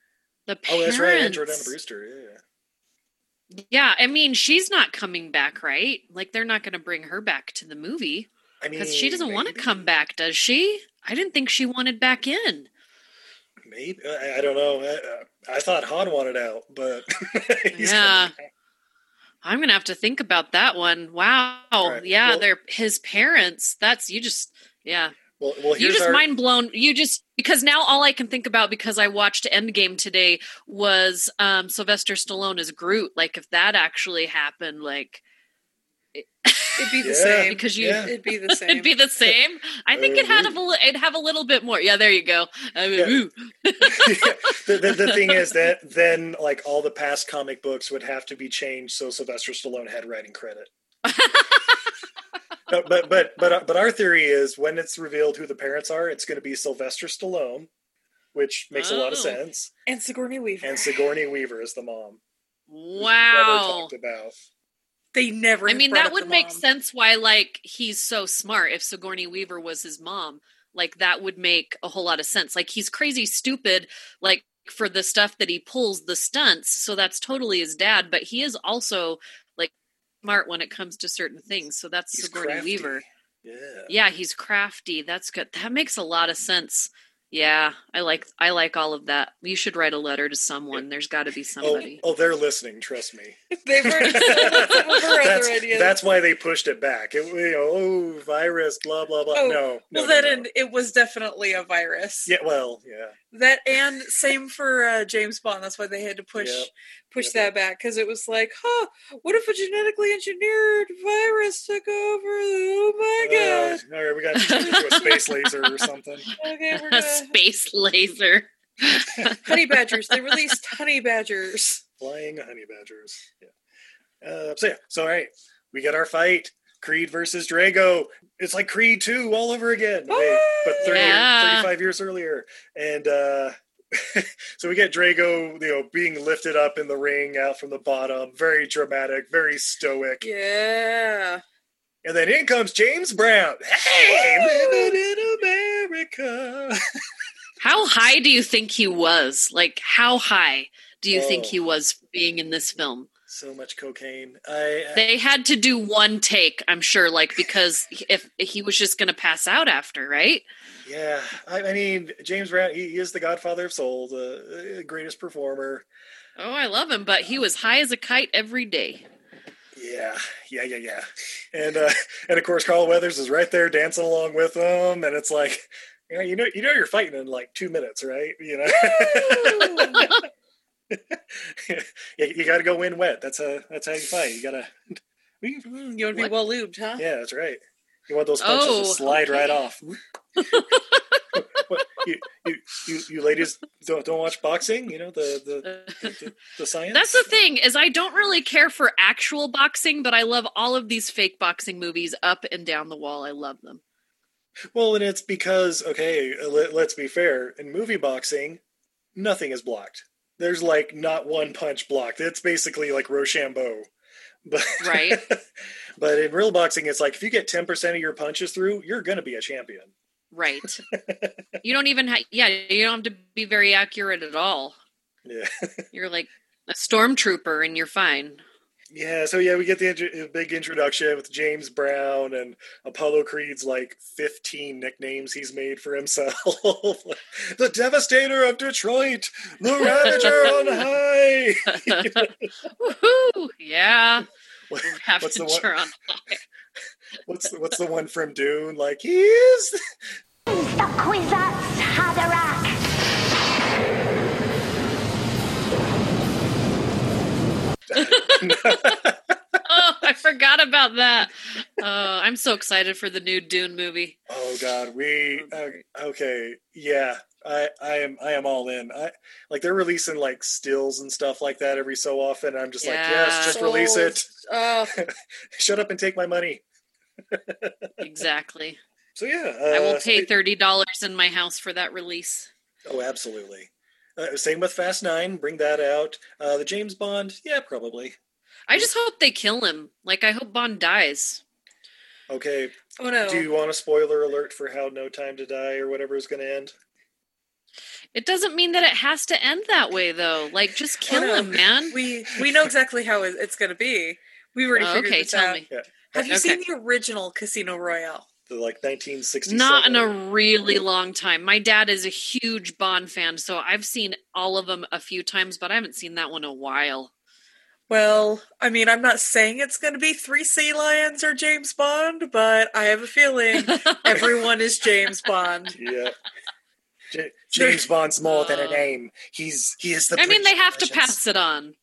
The Oh, that's right, and parents. Jordana Brewster. Yeah. Yeah, I mean, she's not coming back, right? Like, they're not going to bring her back to the movie I mean, because she doesn't want to come back, does she? I didn't think she wanted back in. Maybe I, I don't know. I, I thought Han wanted out, but (laughs) Yeah. I'm gonna have to think about that one. Wow. Right. Yeah, Well- they're his parents. That's you just yeah. Well, well you just our, mind blown. You just because now all I can think about because I watched Endgame today was um Sylvester Stallone as Groot. Like if that actually happened, like (laughs) It'd be the Yeah. same. because you Yeah. It'd be the same. (laughs) it'd be the same. I think it had a it'd have a little bit more. Yeah, there you go. I mean, Yeah. ooh. (laughs) the, the, the thing is that then like all the past comic books would have to be changed so Sylvester Stallone had writing credit. No, but but but uh, but our theory is when it's revealed who the parents are, it's going to be Sylvester Stallone, which makes a lot of Oh. sense, and Sigourney Weaver. and Sigourney Weaver is the mom. Never Wow. talked about. they never. I mean, that would make sense why like he's so smart. If Sigourney Weaver was his mom, like that would make a whole lot of sense. Like he's crazy stupid, like for the stuff that he pulls the stunts. So that's totally his dad, but he is also like smart when it comes to certain things. So that's He's Sigourney crafty. Weaver. Yeah. Yeah, he's crafty. That's good. That makes a lot of sense. Yeah, I like I like all of that. You should write a letter to someone. There's got to be Oh, somebody. oh, they're listening. Trust me. (laughs) They've already stolen some of her that's, other ideas. that's why they pushed it back. It, you know, oh, virus, blah blah blah. Oh, no, no, well, no, then no. and it was definitely a virus. yeah, well, yeah. That and same for uh, James Bond. That's why they had to push Yep. Push that back because it was like, huh? What if a genetically engineered virus took over? Oh my god! Uh, all right, we got to change a space laser or something. (laughs) okay, we're (laughs) a gonna space laser. (laughs) honey badgers. They released honey badgers. Flying honey badgers. Yeah. Uh, so yeah. So all right, we got our fight. Creed versus Drago. It's like Creed 2 all over again. Wait, but 30, Yeah. 35 years earlier. And uh (laughs) so we get Drago, you know, being lifted up in the ring out from the bottom. Very dramatic, very stoic. Yeah. And then in comes James Brown. Hey, living in America. (laughs) How high do you think he was? Like, how high do you think Oh. he was being in this film? So much cocaine. I, I They had to do one take, I'm sure, like because if he was just going to pass out after, right? Yeah, I, I mean James Brown. He, he is the Godfather of Soul, the uh, greatest performer. Oh, I love him, but he was high as a kite every day. Yeah, yeah, yeah, yeah. And uh, and of course Carl Weathers is right there dancing along with him, and it's like, you know, you know, you know, you're fighting in like two minutes, right? You know, (laughs) you, you got to go in wet. That's a that's how you fight. You gotta. (laughs) You want to be well lubed, huh? Yeah, that's right. You want those punches Oh, to slide right off. (laughs) what, you, you, you, you ladies don't don't watch boxing? You know the the, (laughs) the, the science. That's the thing is I don't really care for actual boxing, but I love all of these fake boxing movies up and down the wall. I love them. Well, and it's because okay, let, let's be fair. In movie boxing, nothing is blocked. There's like not one punch blocked. It's basically like Rochambeau. But Right. (laughs) but in real boxing, it's like if you get ten percent of your punches through, you're going to be a champion. Right. (laughs) you don't even have yeah, you don't have to be very accurate at all. Yeah. (laughs) You're like a stormtrooper and you're fine. Yeah, so yeah, we get the big introduction with James Brown and Apollo Creed's like 15 nicknames he's made for himself. (laughs) the Devastator of Detroit, the Ravager on high. Woohoo! Yeah. (laughs) What- (laughs) Have what's to the one? turn. (laughs) What's the, what's the one from Dune? Like he is. The Kwisatz Haderach. Oh, I forgot about that. Oh, I'm so excited for the new Dune movie. Oh God, we uh, okay, yeah. I, I am I am all in. I like they're releasing like stills and stuff like that every so often. I'm just like, yes, just release it. Oh, (laughs) Shut up and take my money. (laughs) Exactly. So yeah, I will uh, pay thirty dollars in my house for that release. Oh, absolutely. Uh, same with Fast Nine. Bring that out. Uh, the James Bond. Yeah, probably. I just hope they kill him. Like I hope Bond dies. Okay. oh no. Do you want a spoiler alert for how No Time to Die or whatever is going to end? It doesn't mean that it has to end that way though. Like just kill Oh, no. him, man. We we know exactly how it's going to be. We've already Oh, figured okay, this tell out. me. Yeah. Have you Okay. seen the original Casino Royale? The like 1967. Not in a really long time. My dad is a huge Bond fan, so I've seen all of them a few times, but I haven't seen that one in a while. Well, I mean, I'm not saying it's going to be three sea lions or James Bond, but I have a feeling (laughs) everyone is James Bond. Yeah. J- James Bond's more than a uh, name. He's he is the. I mean, they British have to pass it on.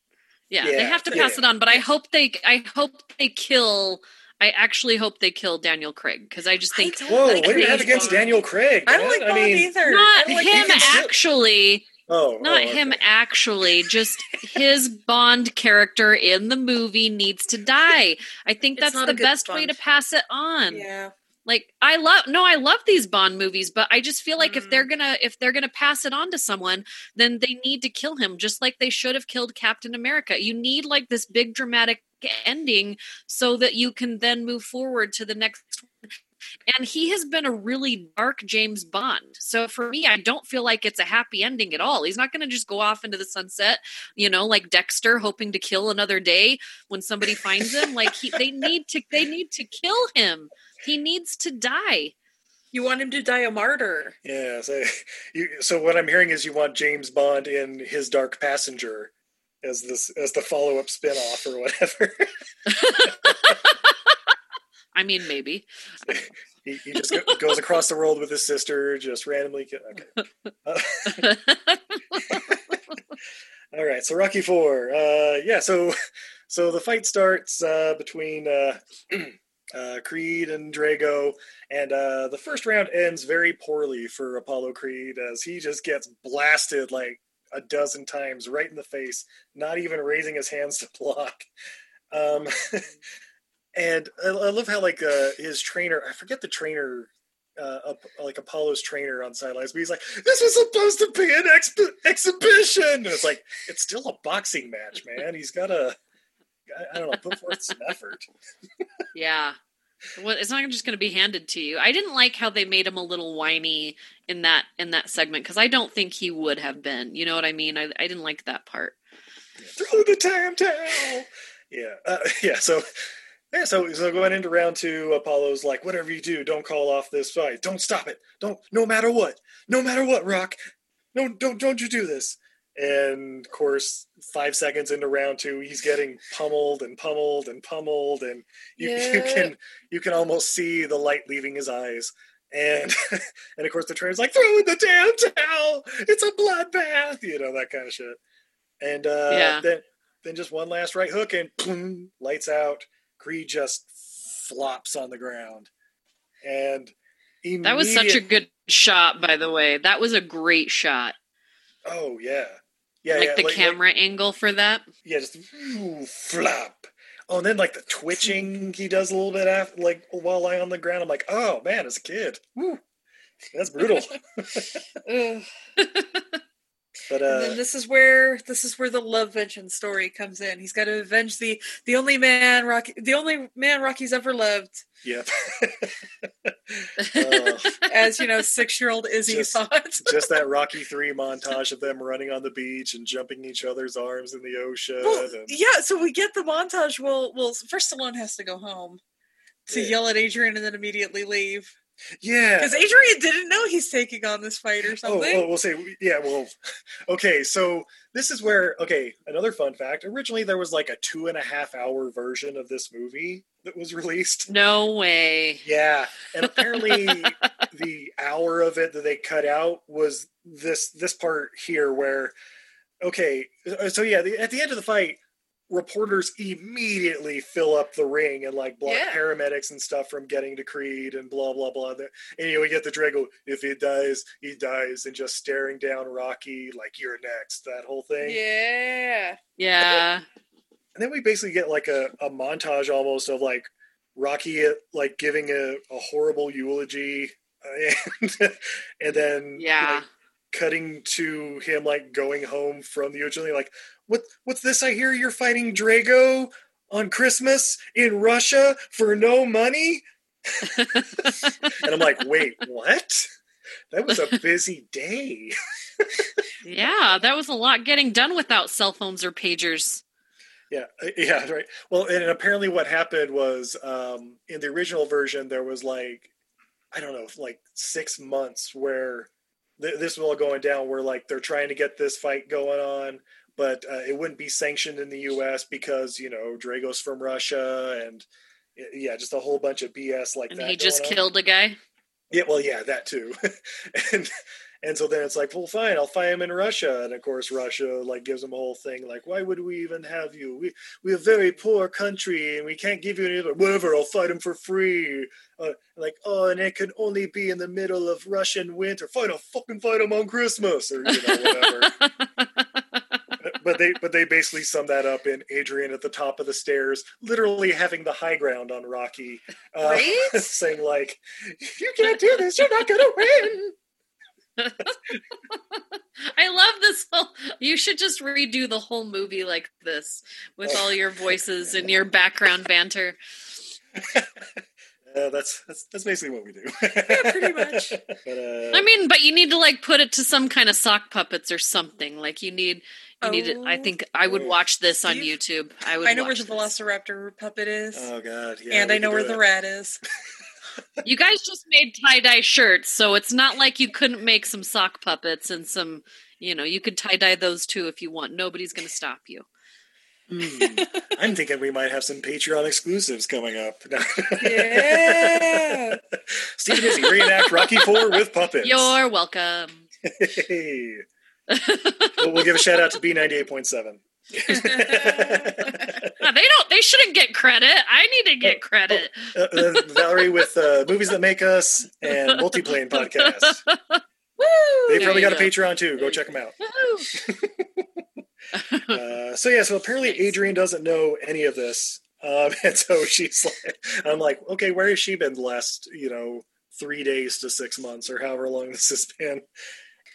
Yeah, they have to yeah. pass it on. But I hope they, I hope they kill. I actually hope they kill Daniel Craig because I just think Whoa, like what do you have against Bond. Daniel Craig? I don't man? like Bond mean, either. not I don't like him can actually. Oh, Not oh, okay. him actually, just his Bond character in the movie needs to die. I think It's that's the a good best way to pass it on. Yeah. Like I love no, I love these Bond movies, but I just feel like if Mm. they're gonna if they're gonna pass it on to someone, then they need to kill him, just like they should have killed Captain America. You need like this big dramatic ending so that you can then move forward to the next one. And he has been a really dark James Bond. So for me, I don't feel like it's a happy ending at all. He's not going to just go off into the sunset, you know, like Dexter hoping to kill another day when somebody finds him. Like he, they need to, they need to kill him. He needs to die. You want him to die a martyr. Yeah. So, (laughs) you, so what I'm hearing is you want James Bond in his Dark Passenger as this as the follow up spin off or whatever. (laughs) (laughs) I mean, maybe. he, he just go, goes across the world with his sister, just randomly. Okay. Uh, all right. So Rocky Four. Uh, yeah. So so the fight starts uh, between (clears throat) uh, Creed and Drago, and uh, the first round ends very poorly for Apollo Creed as he just gets blasted like a dozen times right in the face, not even raising his hands to block. Um, (laughs) and I, I love how like uh, his trainer, I forget the trainer, uh, like Apollo's trainer on sidelines, but he's like, "This was supposed to be an exp- exhibition." And it's like it's still a boxing match, man. He's got to, I, I don't know, put forth some effort. (laughs) Yeah. Well, it's not just going to be handed to you. I didn't like how they made him a little whiny in that in that segment because I don't think he would have been. You know what I mean? I, I didn't like that part. Throw the tam towel. Yeah, uh, (laughs) yeah. So, yeah. So, so going into round two, Apollo's like, "Whatever you do, don't call off this fight. Don't stop it. Don't. No matter what. No matter what, Rock. No, don't. Don't you do this." And of course, five seconds into round two, he's getting pummeled and pummeled and pummeled, and you, (laughs) you can you can almost see the light leaving his eyes. And (laughs) and of course, the trainer's like, "Throw in the damn towel. It's a bloodbath." You know that kind of shit. And uh, Yeah. then then just one last right hook and boom, lights out. Creed just flops on the ground, and That was such a good shot, by the way. That was a great shot. Oh yeah, yeah, like yeah, the camera angle for that. yeah, just ooh, flop. Oh, and then like the twitching he does a little bit after, like while lying on the ground. I'm like, oh man, as a kid, woo, that's brutal. Ugh. (laughs) (laughs) but and uh, then this is where this is where the love vengeance story comes in. He's got to avenge the the only man Rocky, the only man Rocky's ever loved, yep. (laughs) (laughs) Oh, as you know, six year old Izzy Just- thought. just that (laughs) Rocky Three montage of them running on the beach and jumping each other's arms in the ocean. Well, and, yeah, so we get the montage. Well, well, first Stallone has to go home to Yeah. yell at Adrian and then immediately leave yeah, because Adrian didn't know he's taking on this fight or Oh, something. oh, we'll say, yeah, well, okay, so this is where, okay, another fun fact. Originally, there was like a two and a half hour version of this movie that was released. No way. Yeah, and apparently, (laughs) the hour of it that they cut out was this this part here, where, okay, uh, so yeah, the, at the end of the fight, reporters immediately fill up the ring and like block Yeah. paramedics and stuff from getting to Creed and blah blah blah. And you know, we get the Drago, if he dies, he dies, and just staring down Rocky like you're next, that whole thing. yeah, Yeah. (laughs) And then we basically get like a, a montage almost of like Rocky uh, like giving a, a horrible eulogy uh, (laughs) and, and then Yeah. like, cutting to him like going home from the eulogy like what what's this I hear you're fighting Drago on Christmas in Russia for no money and I'm like wait what that was a busy day Yeah. That was a lot getting done without cell phones or pagers. Yeah, uh, yeah, right. Well, and apparently what happened was um, in the original version there was like I don't know, like six months where th- this was all going down, where like they're trying to get this fight going on, but uh, it wouldn't be sanctioned in the U.S. because you know Drago's from Russia and yeah, just a whole bunch of BS like and that. he just on. killed a guy. Yeah, well, yeah, that too. (laughs) and and so then it's like, well, fine, I'll fight him in Russia. And of course, Russia like gives him a whole thing like, why would we even have you? We we're a very poor country and we can't give you any other. Whatever, I'll fight him for free. Uh, like, oh, and it can only be in the middle of Russian winter. Fine, I'll fucking fight him on Christmas or you know whatever. (laughs) but they but they basically sum that up in Adrian at the top of the stairs, literally having the high ground on Rocky, uh, Right? (laughs) saying like, "You can't do this. You're not gonna win." (laughs) I love this whole. You should just redo the whole movie like this with all your voices and your background banter. Uh, that's that's that's basically what we do. pretty much. (laughs) But, uh, I mean, but you need to like put it to some kind of sock puppets or something. Like you need, you need. It, I Oh. think I would watch this on Steve? YouTube. I would. I know where the this. Velociraptor puppet is, oh god, yeah, and I know where do the rat is. (laughs) You guys just made tie dye shirts, so it's not like you couldn't make some sock puppets and some. You know, you could tie dye those too if you want. Nobody's going to stop you. Hmm. I'm thinking we might have some Patreon exclusives coming up. (laughs) Yeah. Stephen Izzy reenact Rocky Four with puppets. You're welcome. Hey. (laughs) we'll, we'll give a shout out to B ninety eight point seven. (laughs) Ah, they don't. They shouldn't get credit. I need to get credit. Uh, uh, Valerie with uh, movies that make us and multiplane podcast. (laughs) Woo! They probably got go. a Patreon too. Go check them out. (laughs) Uh, so yeah, so apparently Adrian doesn't know any of this, um, and so she's like, I'm like, okay, where has she been the last, you know, three days to six months or however long this has been?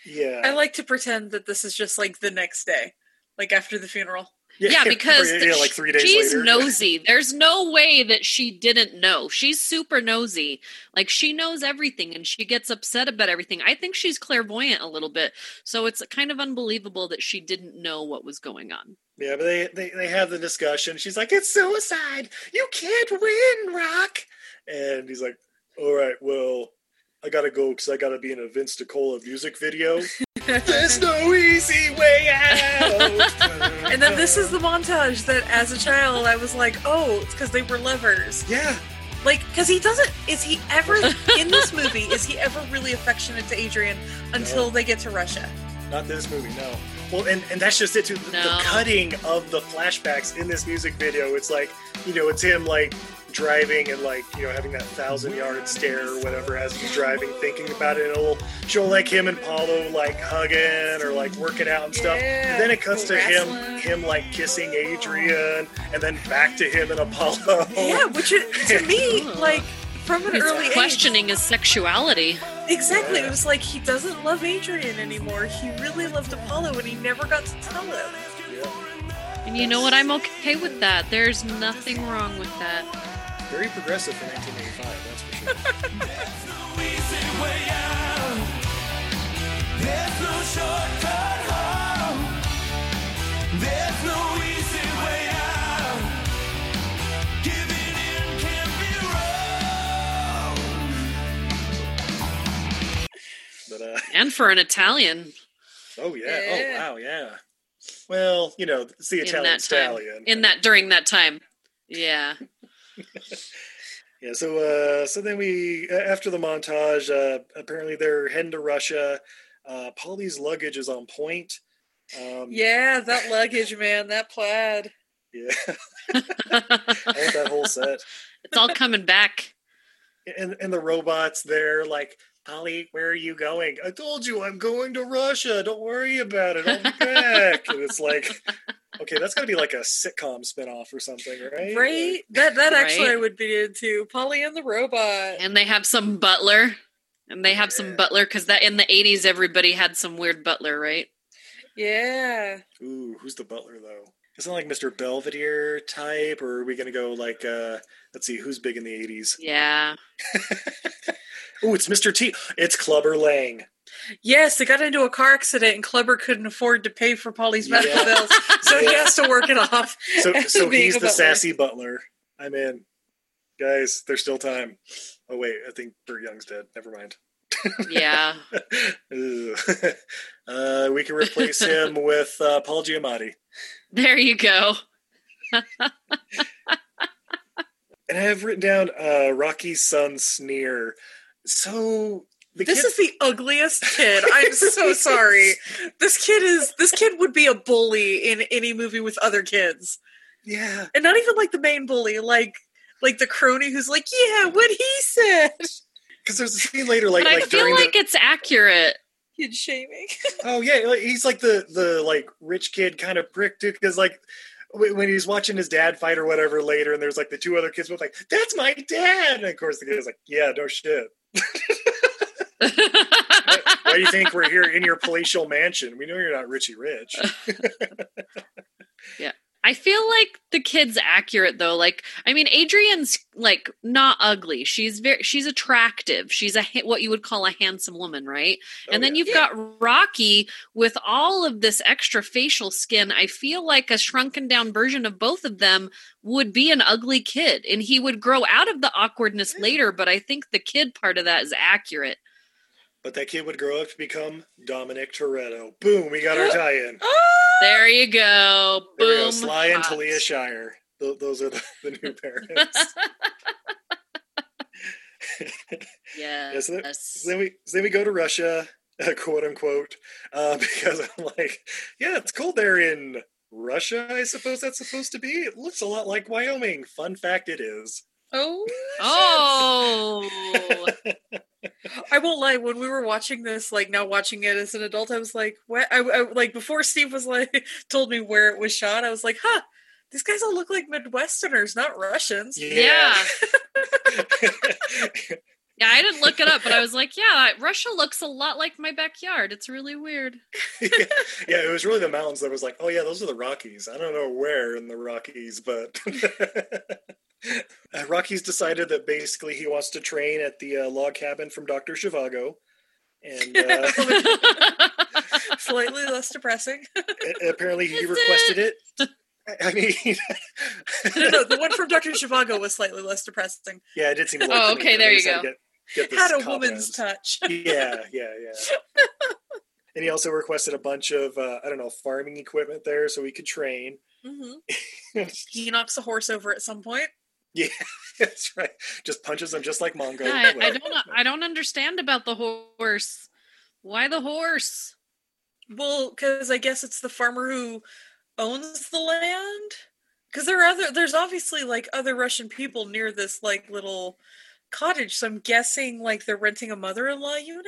Yeah, I like to pretend that this is just like the next day, like after the funeral. Yeah, (laughs) because yeah, like three days she's later. nosy. There's no way that she didn't know. She's super nosy. Like she knows everything and she gets upset about everything. I think she's clairvoyant a little bit. So it's kind of unbelievable that she didn't know what was going on. Yeah, but they, they they have the discussion. She's like, "It's suicide. You can't win, Rock." And he's like, "All right, well, I gotta go because I gotta be in a Vince DiCola music video. (laughs) There's no easy way out." And then this is the montage that, as a child, I was like, "Oh, it's because they were lovers." yeah, Like, because he doesn't. Is he ever in this movie? Is he ever really affectionate to Adrian until No. they get to Russia? not this movie, no. Well, and, and that's just it too. The, the cutting of the flashbacks in this music video, it's like, you know, it's him like driving and like, you know, having that thousand yard stare or whatever as he's driving, thinking about it. And it'll show like him and Paulo like hugging or like working out and stuff. Yeah, And then it cuts to him, wrestling. him like kissing Adrian, and then back to him and Apollo. Yeah, which it, to (laughs) me, like from an He's early questioning his sexuality. age, exactly. It was like he doesn't love Adrian anymore. He really loved Apollo, and he never got to tell him. And you know what? I'm okay with that. There's nothing wrong with that. Very progressive for 1985, that's for sure. But uh, (laughs) And for an Italian oh yeah. Yeah. oh wow, yeah. Well, you know, it's the in Italian that time, in that during that time, yeah. (laughs) Yeah, so uh, so then we after the montage, uh, apparently they're heading to Russia. Uh, Paulie's luggage is on point. Um, Yeah, that luggage, man, that plaid. yeah. (laughs) I want that whole set. It's all coming back. And and the robots there, like Paulie, where are you going? I told you I'm going to Russia. Don't worry about it. I'll be back. and it's like, (laughs) okay, that's got to be like a sitcom spinoff or something, right? Right? That that actually I would be into. Paulie and the robot. And they have some butler. And they have some butler because that in the 80s, everybody had some weird butler, right? Yeah. Ooh, who's the butler though? Isn't like Mr. Belvedere type, or are we gonna go like uh let's see, who's big in the eighties? Yeah. (laughs) Oh, it's Mr. T. It's Clubber Lang. Yes, they got into a car accident and Clubber couldn't afford to pay for Paulie's medical Yeah. bills, so he has to work it off. So (laughs) so he's the butler. sassy butler. I'm in. Guys, there's still time. Oh wait, I think Burt Young's dead. Never mind. Yeah. (laughs) uh, we can replace him (laughs) with uh, Paul Giamatti. There you go. and I have written down uh, Rocky's son Sneer. So this kid... is the ugliest kid. I'm so (laughs) sorry. This kid is this kid would be a bully in any movie with other kids. Yeah. And not even like the main bully, like like the crony who's like, "Yeah, what he said." Because there's a scene later, like, but like I feel like the... it's accurate. Kid shaming. (laughs) oh yeah, he's like the the like rich kid kind of prick too. Because like when he's watching his dad fight or whatever later, and there's like the two other kids with like, "That's my dad," and of course the kid's like, "Yeah, no shit." Why do you think we're here in your palatial mansion? We know you're not Richie Rich. (laughs) yeah. I feel like the kid's accurate though. Like, I mean, Adrian's like not ugly. She's very, she's attractive. She's a what you would call a handsome woman, right? Oh, and then yeah. you've yeah. got Rocky with all of this extra facial skin. I feel like a shrunken down version of both of them would be an ugly kid, and he would grow out of the awkwardness yeah. later. But I think the kid part of that is accurate. But that kid would grow up to become Dominic Toretto. Boom, we got our (gasps) tie-in. there you go. Boom. There go. Sly and Talia Shire. Th- those are the, (laughs) the new parents. yes. (laughs) yeah, so then, so then, we so then we go to Russia, uh, (laughs) quote unquote, uh, because I'm like, yeah, it's cold there in Russia. I suppose that's supposed to be. It looks a lot like Wyoming. Fun fact, it is. Oh. Oh. (laughs) I won't lie. When we were watching this, like now watching it as an adult, I was like, "What?" I, I, like before Steve was like (laughs) told me where it was shot. I was like, "Huh." These guys all look like Midwesterners, not Russians. Yeah. Yeah. (laughs) I didn't look it up, but I was like, yeah, Russia looks a lot like my backyard. It's really weird. yeah. yeah, it was really the mountains that was like, oh, yeah, those are the Rockies. I don't know where in the Rockies, but uh, Rocky's decided that basically he wants to train at the uh, log cabin from Dr. Zhivago. And uh, (laughs) (laughs) slightly less depressing. apparently, he requested it. I mean, (laughs) no, no, the one from Dr. Zhivago was slightly less depressing. Yeah, it did seem. Like Oh, okay, there you go. Get, get Had a woman's touch. yeah, yeah, yeah. and he also requested a bunch of uh, I don't know farming equipment there so he could train. Mm-hmm. he knocks a horse over at some point. Yeah, (laughs) that's right. Just punches him just like Mongo. I, I don't. I don't understand about the horse. Why the horse? Well, because I guess it's the farmer who owns the land. Because there are other. There's obviously like other Russian people near this like little cottage. So I'm guessing like they're renting a mother-in-law unit.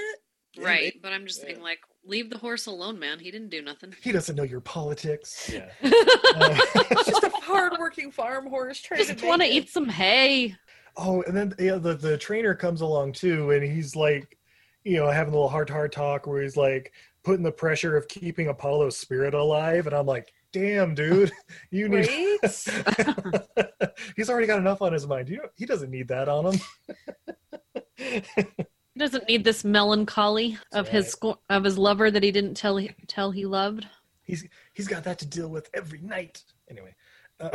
Right, but I'm just yeah. saying, like, leave the horse alone, man. He didn't do nothing. He doesn't know your politics. Yeah, (laughs) uh, it's just a hard-working farm horse trying just want to eat some hay. Oh, and then yeah, the the trainer comes along too, and he's like, you know, having a little heart-to-heart talk where he's like putting the pressure of keeping Apollo's spirit alive, and I'm like, damn, dude, (laughs) you need. (laughs) he's already got enough on his mind. You know, he doesn't need that on him doesn't need this melancholy of right. his of his lover that he didn't tell he, tell he loved. He's he's got that to deal with every night. Anyway, uh,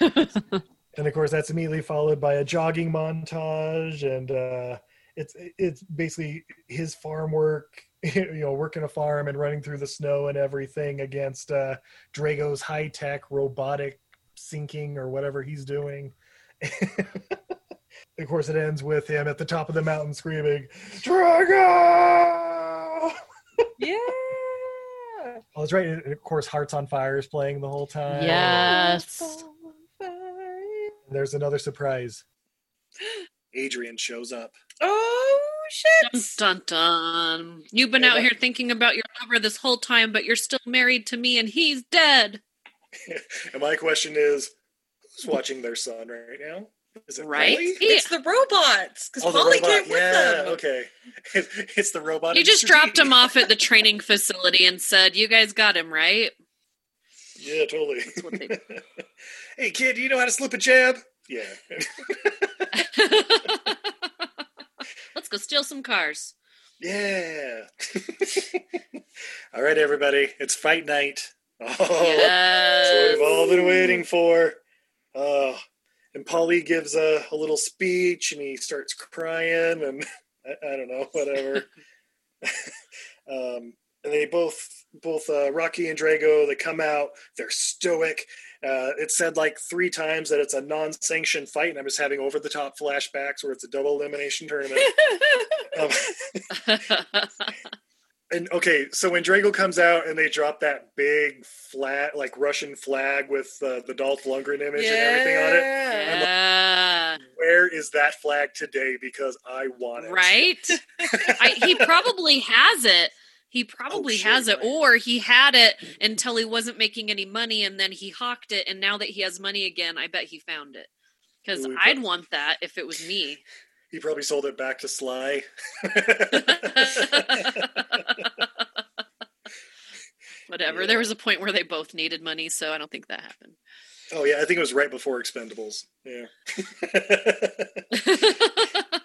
(laughs) and of course that's immediately followed by a jogging montage, and uh, it's it's basically his farm work. (laughs) You know, working a farm and running through the snow and everything against uh, Drago's high tech robotic sinking or whatever he's doing. (laughs) of course, it ends with him at the top of the mountain screaming, Drago! (laughs) Yeah. Oh, that's right. And of course, Hearts on Fire is playing the whole time. Yes. There's another surprise. Adrian shows up. Oh shit! Dun dun dun. You've been yeah, out that... here thinking about your lover this whole time, but you're still married to me, and he's dead. (laughs) and my question is, who's watching their son right now? Is it right? Paulie? It's the robots because oh, Paulie came with yeah, them. Okay, (laughs) it's the robot. You just dropped him off at the training facility and said, "You guys got him, right?" Yeah, totally. (laughs) (laughs) hey, kid, do you know how to slip a jab? Yeah. Let's go steal some cars. Yeah. all right, everybody, it's fight night. Oh, yes. that's what we've all been waiting for. Oh, and Paulie gives a, a little speech and he starts crying and (laughs) I, I don't know, whatever. (laughs) um, and they both both uh, Rocky and Drago they come out. They're stoic. Uh, it said like three times that it's a non-sanctioned fight, and I'm just having over the top flashbacks where it's a double elimination tournament. (laughs) um, and okay, so when Drago comes out and they drop that big flat like Russian flag with uh, the Dolph Lundgren image and everything on it, I'm like, where is that flag today? Because I want it. right? (laughs) I, he probably has it. He probably sure, has it, or he had it until he wasn't making any money, and then he hawked it, and now that he has money again, I bet he found it. Because I'd want that if it was me. He probably sold it back to Sly. (laughs) Whatever. There was a point where they both needed money, so I don't think that happened. Oh yeah, I think it was right before Expendables. Yeah.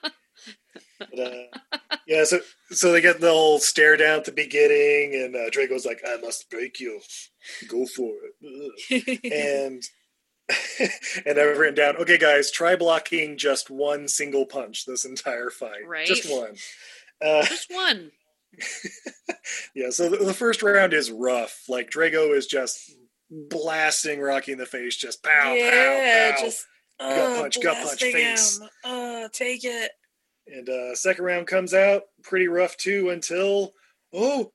(laughs) But, uh, yeah, so so they get the whole stare down at the beginning, and uh, Drago's like, "I must break you. Go for it." (laughs) And (laughs) and I've written down, okay, guys, try blocking just one single punch this entire fight. Right. Just one. Uh, Just one. (laughs) yeah, so the, the first round is rough. Like Drago is just blasting Rocky in the face, just pow, yeah, pow, pow. just gut uh, punch, gut punch, blasting face. Uh, take it. And uh, second round comes out pretty rough too until oh,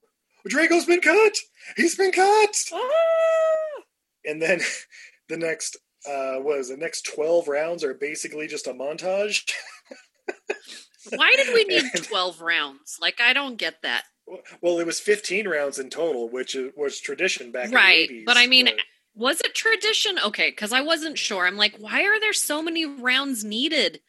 Drago's been cut. He's been cut. Ah! And then (laughs) the next uh was the next 12 rounds are basically just a montage. (laughs) Why did we need 12 rounds? Like, I don't get that. well, it was 15 rounds in total, which is, was tradition back right. in the 80s. But I mean, was it tradition? Okay, because I wasn't sure. I'm like, why are there so many rounds needed?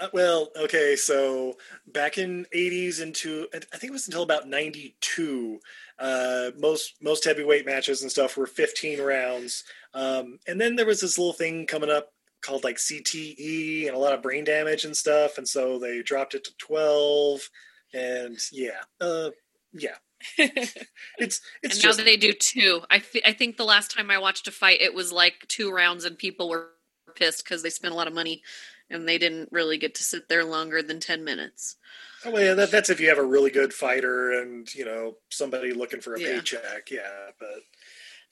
Uh, well, okay, so back in 80s into I think it was until about 92 uh most most heavyweight matches and stuff were 15 rounds. Um and then there was this little thing coming up called like CTE and a lot of brain damage and stuff and so they dropped it to 12 and yeah. Uh yeah. (laughs) it's it's and just now they do two. I think the last time I watched a fight, it was like two rounds, and people were pissed because they spent a lot of money and they didn't really get to sit there longer than 10 minutes. Oh, well, yeah, that, that's if you have a really good fighter and you know somebody looking for a Yeah. paycheck. Yeah, but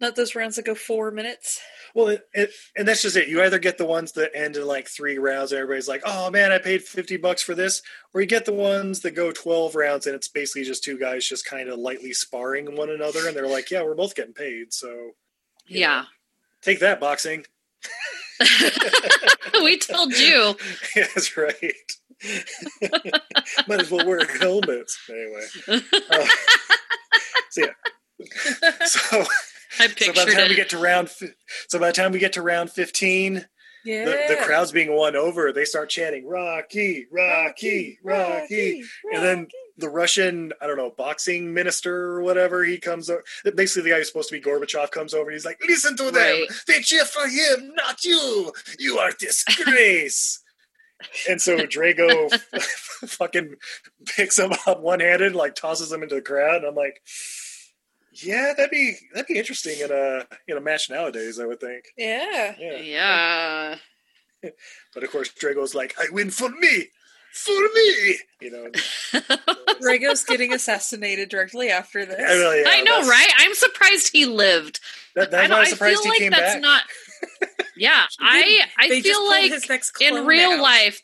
Not those rounds that go four minutes. Well, it, it, and that's just it. You either get the ones that end in like three rounds, and everybody's like, "Oh man, I paid fifty bucks for this," or you get the ones that go twelve rounds, and it's basically just two guys just kind of lightly sparring one another, and they're like, "Yeah, we're both getting paid, so Yeah. take that, boxing." (laughs) we told you. (laughs) That's right. (laughs) Might as well wear helmets anyway. Uh, so yeah, so I so by the pictured time we get to round, so by the time we get to round fifteen, Yeah. the, the crowd's being won over. They start chanting "Rocky, Rocky, Rocky,", and then the Russian, I don't know, boxing minister or whatever, he comes over. Basically, the guy who's supposed to be Gorbachev comes over and he's like, "Listen to them. Right. They cheer for him, not you. You are disgrace." (laughs) and so Drago (laughs) fucking picks him up one handed, like tosses him into the crowd, and I'm like. Yeah, that'd be that'd be interesting in a in a match nowadays. I would think. Yeah. Yeah. Yeah. (laughs) But of course, Drago's like, I win for me, for me. You know, (laughs) Drago's getting assassinated directly after (laughs) this. I, really, yeah, I know, right? I'm surprised he lived. That, that's I, why don't, I'm I surprised feel he like came that's back. not. Yeah, I I They feel like his next in real out. life,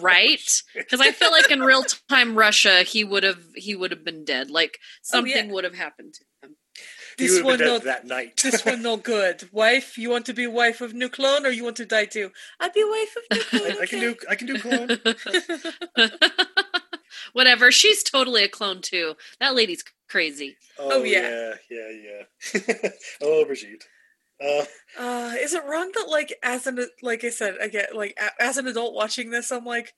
right? (laughs) Oh, because I feel like in real time Russia, he would have he would have been dead. Like something Oh, yeah. would have happened to him. This would one been no, dead that night. this (laughs) one no good. Wife, you want to be wife of new clone or you want to die too? I'd be wife of new clone. I, I can do. I can do clone. (laughs) Whatever. She's totally a clone too. That lady's crazy. Oh, Oh, yeah. yeah, yeah, yeah. oh, Brigitte. Uh, Uh, is it wrong that like as an like I said, I get like as an adult watching this, I'm like,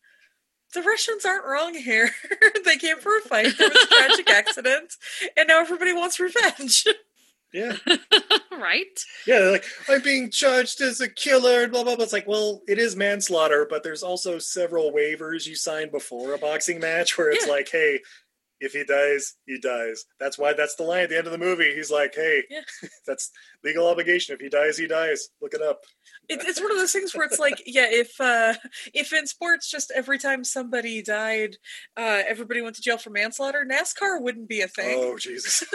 the Russians aren't wrong here. (laughs) they came for a fight. There was a tragic (laughs) accident, and now everybody wants revenge. (laughs) yeah, right? yeah. They're like, I'm being charged as a killer, and blah blah blah. It's like, well, it is manslaughter, but there's also several waivers you signed before a boxing match where it's Yeah. like, hey, If he dies, he dies. That's why that's the line at the end of the movie. He's like, "Hey, Yeah. (laughs) that's legal obligation. If he dies, he dies. Look it up." It, it's one of those things where it's like, yeah, if uh, if in sports, just every time somebody died, uh, everybody went to jail for manslaughter, NASCAR wouldn't be a thing. Oh Jesus! (laughs)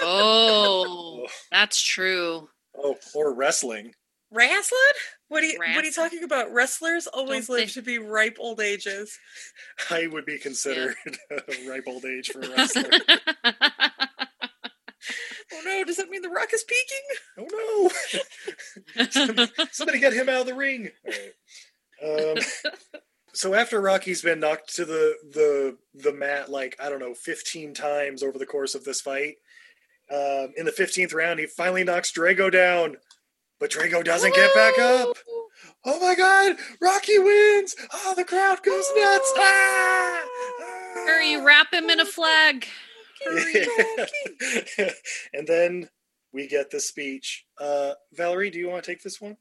Oh, (laughs) that's true. Oh, or wrestling. Wrestling? What are you what are you talking about? Wrestlers always Don't live they- to be ripe old ages. I would be considered (laughs) a ripe old age for a wrestler. (laughs) Oh no, does that mean the rock is peaking? oh no! somebody, (laughs) somebody get him out of the ring. All right. Um, so after Rocky's been knocked to the the the mat like I don't know, fifteen times over the course of this fight, um, in the fifteenth round, he finally knocks Drago down, but Drago doesn't get back up. Oh my God! Rocky wins! Oh, the crowd goes nuts! Ah! Hurry, wrap him in a flag. Hurry. (laughs) and then we get the speech. Uh, Valerie, do you want to take this one?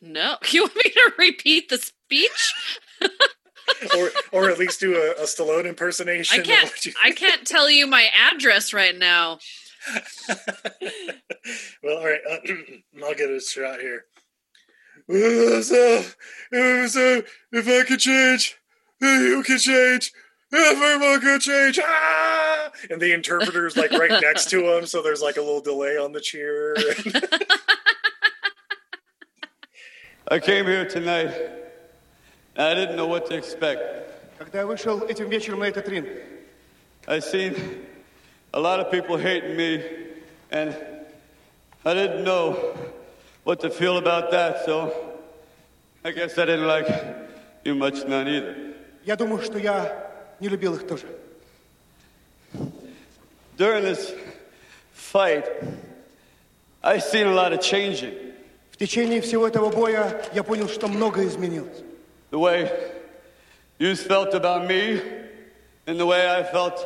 No, (laughs) you want me to repeat the speech? (laughs) or or at least do a, a Stallone impersonation. I can't. I can't tell you my address right now. (laughs) well, all right, uh, (clears throat) I'll get a shot here. Uh, so, uh, so if I could change, uh, you can change. Everyone could change. Ah! And the interpreter's like right next to him, so there's like a little delay on the cheer. (laughs) I came here tonight. and I didn't know what to expect. Когда я вышел этим вечером на этот ринг, I seen a lot of people hating me, and I didn't know what to feel about that. So I guess I didn't like you much none either. я думаю, что я не любил их тоже. During this fight, I seen a lot of changing. В течение всего этого боя я понял, что многое изменилось. The way you felt about me, and the way I felt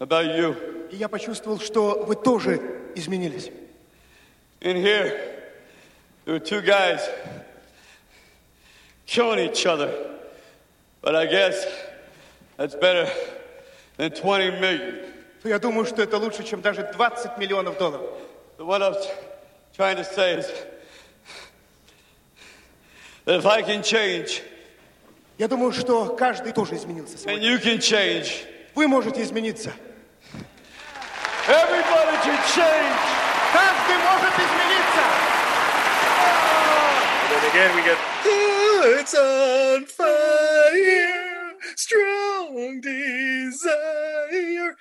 about you. И я почувствовал, что вы тоже изменились. In here, there were two guys killing each other. But I guess that's better than 20 million. То я думаю, что это лучше, чем даже 20 миллионов долларов. So what I'm trying to say is that if I can change, Я думаю, что каждый тоже изменился and сегодня. you can change, Вы можете измениться. Everybody to change. Każdy może być. And then again we get, oh, it's on fire, strong desire.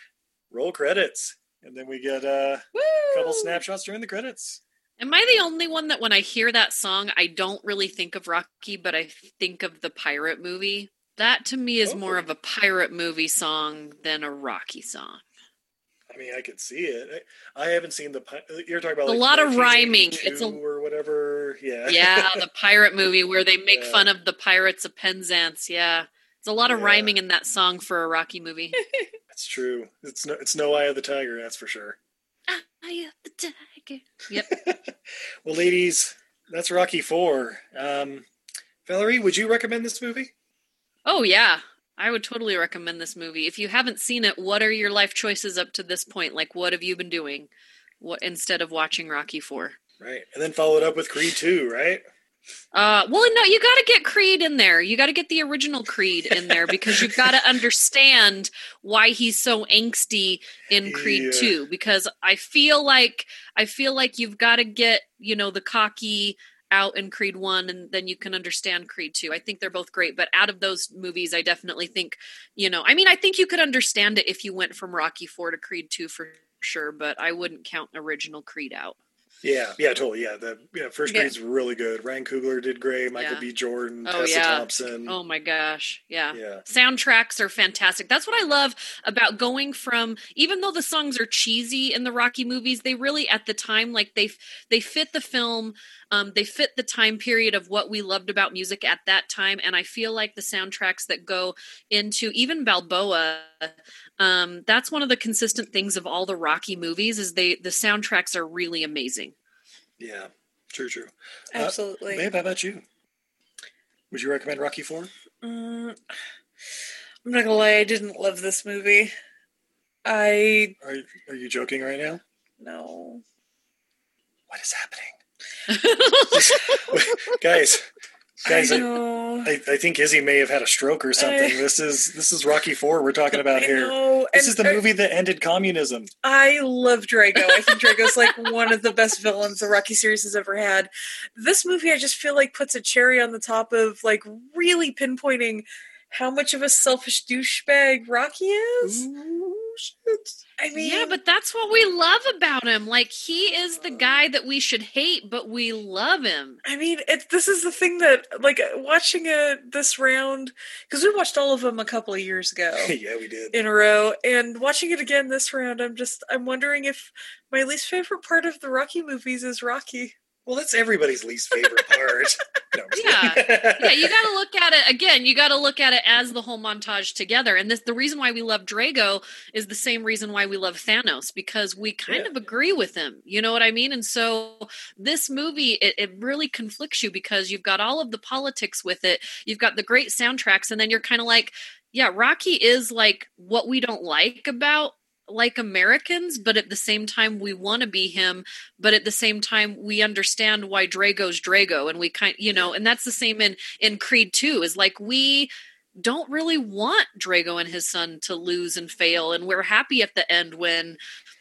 Roll credits. And then we get uh, a couple snapshots during the credits. Am I the only one that when I hear that song, I don't really think of Rocky, but I think of the pirate movie? That to me is oh. more of a pirate movie song than a Rocky song. I mean, I could see it. I, I haven't seen the. You're talking about A like lot of rhyming. It's a- or whatever. Yeah. Yeah, the (laughs) pirate movie where they make Yeah. fun of the pirates of Penzance. Yeah. There's a lot of Yeah. rhyming in that song for a Rocky movie. (laughs) That's true. It's no, it's no eye of the tiger. That's for sure. Eye of the tiger. Yep. (laughs) Well, ladies, that's Rocky Four. Um, Valerie, would you recommend this movie? Oh yeah, I would totally recommend this movie. If you haven't seen it, what are your life choices up to this point? Like, what have you been doing? What instead of watching Rocky Four? Right, and then followed up with Creed Two, right? Uh, well, no, you got to get Creed in there. You got to get the original Creed in there (laughs) because you've got to understand why he's so angsty in Creed Yeah. 2 because I feel like I feel like you've got to get, you know, the cocky out in Creed 1 and then you can understand Creed 2. I think they're both great, but out of those movies I definitely think, you know, I mean, I think you could understand it if you went from Rocky 4 to Creed 2 for sure, but I wouldn't count original Creed out. Yeah, yeah, totally. Yeah, the yeah, first Yeah. Really good. Ryan Coogler did great. Michael Yeah. B. Jordan, Oh Tessa yeah. Thompson. Oh my gosh. Yeah. Yeah. Soundtracks are fantastic. That's what I love about going from even though the songs are cheesy in the Rocky movies, they really at the time like they they fit the film, um they fit the time period of what we loved about music at that time and I feel like the soundtracks that go into even Balboa um that's one of the consistent things of all the Rocky movies is they the soundtracks are really amazing. Yeah, true, true. Absolutely. Uh, babe, how about you? Would you recommend Rocky Four? Mm, I'm not gonna lie, I didn't love this movie. I Are are you joking right now? no. What is happening? (laughs) guys, guys, I I. I, think Izzy may have had a stroke or something. I- this is this is Rocky Four we're talking (laughs) about here. This and is the movie that ended communism. I love Drago. I think Drago's like (laughs) one of the best villains the Rocky series has ever had. This movie, I just feel like puts a cherry on the top of like really pinpointing how much of a selfish douchebag Rocky is. I mean, yeah, but that's what we love about him. Like he is the guy that we should hate, but we love him. I mean, it, this is the thing that, like, uh, watching it this round, because we watched all of them a couple of years ago (laughs) yeah, we did. in a row, and watching it again this round, I'm just, I'm wondering if my least favorite part of the Rocky movies is Rocky. Well, that's everybody's least favorite part. (laughs) No, Yeah. yeah, you got to (laughs) look at it again. You got to look at it as the whole montage together. And this, the reason why we love Drago is the same reason why we love Thanos because we kind Yeah. of agree with him. You know what I mean? And so this movie, it, it really conflicts you because you've got all of the politics with it. You've got the great soundtracks, and then you're kind of like, yeah, Rocky is like what we don't like about like Americans, but at the same time we want to be him, but at the same time we understand why Drago's Drago and we kind you know, and that's the same in in Creed 2 is like we don't really want Drago and his son to lose and fail and we're happy at the end when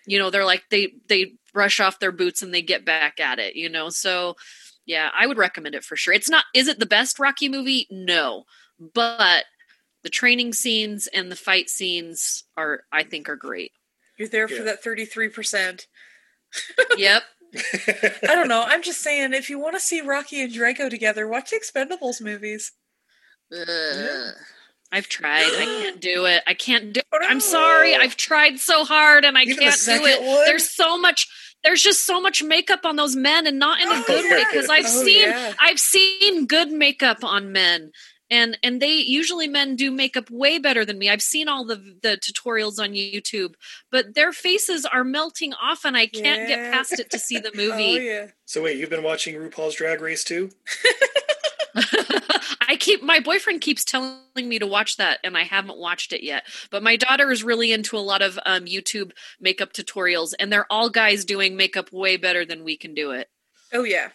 you know they're like they they brush off their boots and they get back at it, you know. So yeah, I would recommend it for sure. It's not is it the best Rocky movie? No. But the training scenes and the fight scenes are I think are great. You're there for that 33%. Yep. (laughs) I don't know. I'm just saying, if you want to see Rocky and Drago together, watch the Expendables movies. Ugh. I've tried. I can't do it. I can't do Oh, no. I'm sorry. I've tried so hard and I Even can't do it. one? There's so much there's just so much makeup on those men and not in a Oh, good way because I've Oh, seen yeah. I've seen good makeup on men. And and they usually men do makeup way better than me. I've seen all the the tutorials on YouTube, but their faces are melting off and I can't Yeah. get past it to see the (laughs) movie Oh, movie. yeah. So wait, you've been watching RuPaul's Drag Race too? (laughs) (laughs) I keep my boyfriend keeps telling me to watch that, and I haven't watched it yet. But my daughter is really into a lot of um, YouTube makeup tutorials, and they're all guys doing makeup way better than we can do it. Oh, yeah.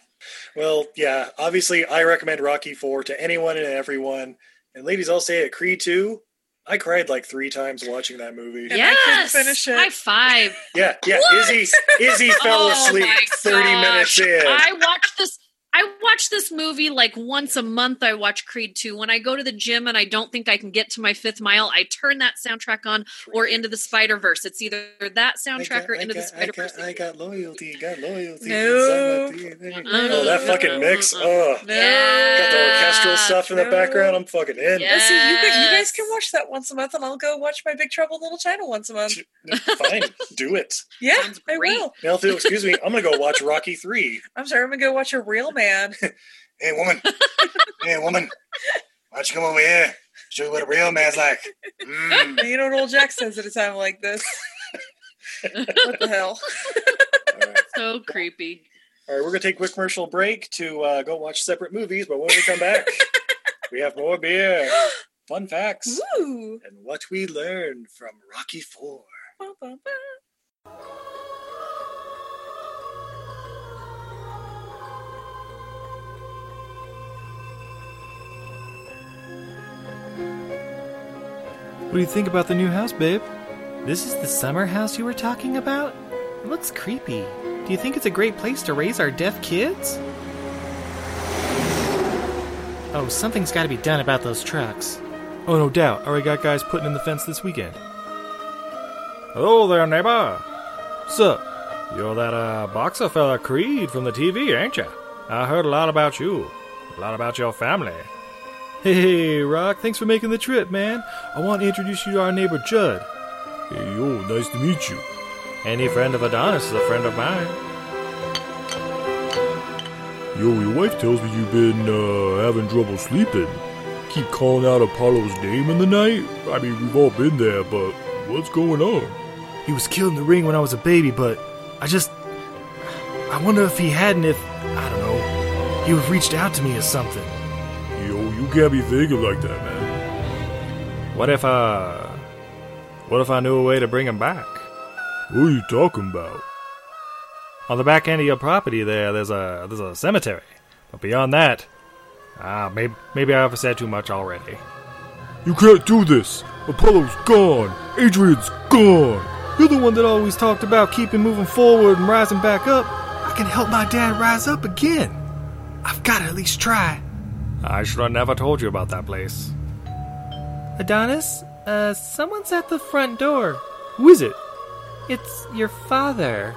Well, yeah. Obviously, I recommend Rocky Four to anyone and everyone. And ladies, I'll say it. Creed Two. I cried like three times watching that movie. And I couldn't yes, finish it. high five. Yeah, yeah. What? Izzy, Izzy (laughs) fell Oh asleep my thirty minutes in. I watched this. I watch this movie like once a month. I watch Creed 2. When I go to the gym and I don't think I can get to my fifth mile, I turn that soundtrack on or into the Spider Verse. It's either that soundtrack or into the Spider Verse. I got loyalty. Got loyalty. No. inside my uh-uh. Oh, that fucking mix. Uh-uh. Oh, No. got the orchestral stuff in the background. I'm fucking in. Yeah. Oh, Let's see, you, guys- you guys can watch that once a month, and I'll go watch my Big Trouble in Little China once a month. Fine, (laughs) do it. Yeah, I will. Now, if you'll excuse me, I'm gonna go watch Rocky Three. I'm sorry, I'm gonna go watch a real man. (laughs) (laughs) Hey, woman. hey, woman. Why don't you come over here? Show you what a real man's like. Mm. you know what old Jack says at a time like this. (laughs) what the hell? So creepy. All right, we're gonna take a quick commercial break to uh, go watch separate movies. But when we come back, (laughs) we have more beer, fun facts, Ooh. and what we learned from Rocky Four. What do you think about the new house, babe? This is the summer house you were talking about? It looks creepy. Do you think it's a great place to raise our deaf kids? Oh, something's got to be done about those trucks. Oh, no doubt. Already got guys putting in the fence this weekend. Hello there, neighbor. Sup? You're that uh, boxer fella Creed from the TV, ain't ya? I heard a lot about you. A lot about your family. Hey, Rock, thanks for making the trip, man. I want to introduce you to our neighbor Judd. Hey, yo, nice to meet you. Any friend of Adonis is a friend of mine. Yo, your wife tells me you've been uh, having trouble sleeping. Keep calling out Apollo's name in the night? I mean, we've all been there, but what's going on? He was killed in the ring when I was a baby, but I just. I wonder if he hadn't, if. I don't know. He would have reached out to me or something. Yo, you can't be thinking like that, man. What if, uh. What if I knew a way to bring him back? What are you talking about? On the back end of your property there, there's a there's a cemetery. But beyond that, ah, maybe maybe I've said too much already. You can't do this. Apollo's gone. Adrian's gone. You're the one that always talked about keeping moving forward and rising back up. I can help my dad rise up again. I've got to at least try. I should have never told you about that place. Adonis, uh, someone's at the front door. Who is it? It's your father.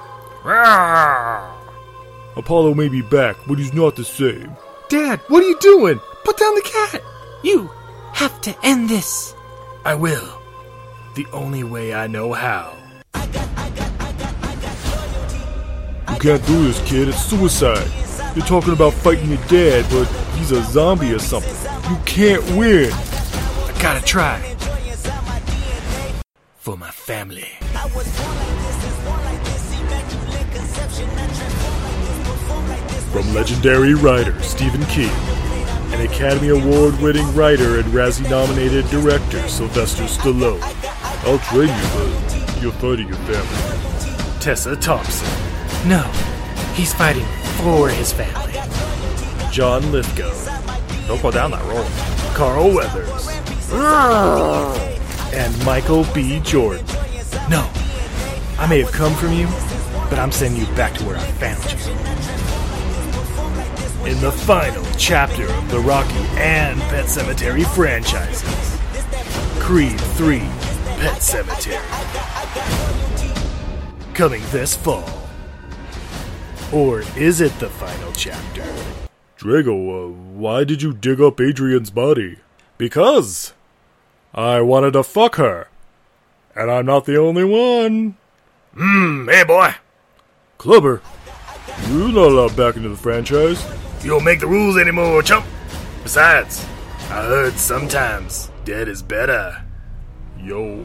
Apollo may be back, but he's not the same. Dad, what are you doing? Put down the cat. You have to end this. I will. The only way I know how. You can't do this, kid. It's suicide. You're talking about fighting your dad, but he's a zombie or something. You can't win. I gotta try. For my family. From legendary writer Stephen King, an Academy Award winning writer and Razzie nominated director Sylvester Stallone. I'll train you, but you're fighting your family. Tessa Thompson. No, he's fighting for his family. John Lithgow. Don't go down that road. Carl Weathers. And Michael B. Jordan. No, I may have come from you, but I'm sending you back to where I found you. In the final chapter of the Rocky and Pet Sematary franchises, Creed 3 Pet Sematary. Coming this fall. Or is it the final chapter? Drago, uh, why did you dig up Adrian's body? Because I wanted to fuck her. And I'm not the only one. Mmm, hey boy. Clubber, you're not allowed back into the franchise. You don't make the rules anymore, chump. Besides, I heard sometimes dead is better. Yo.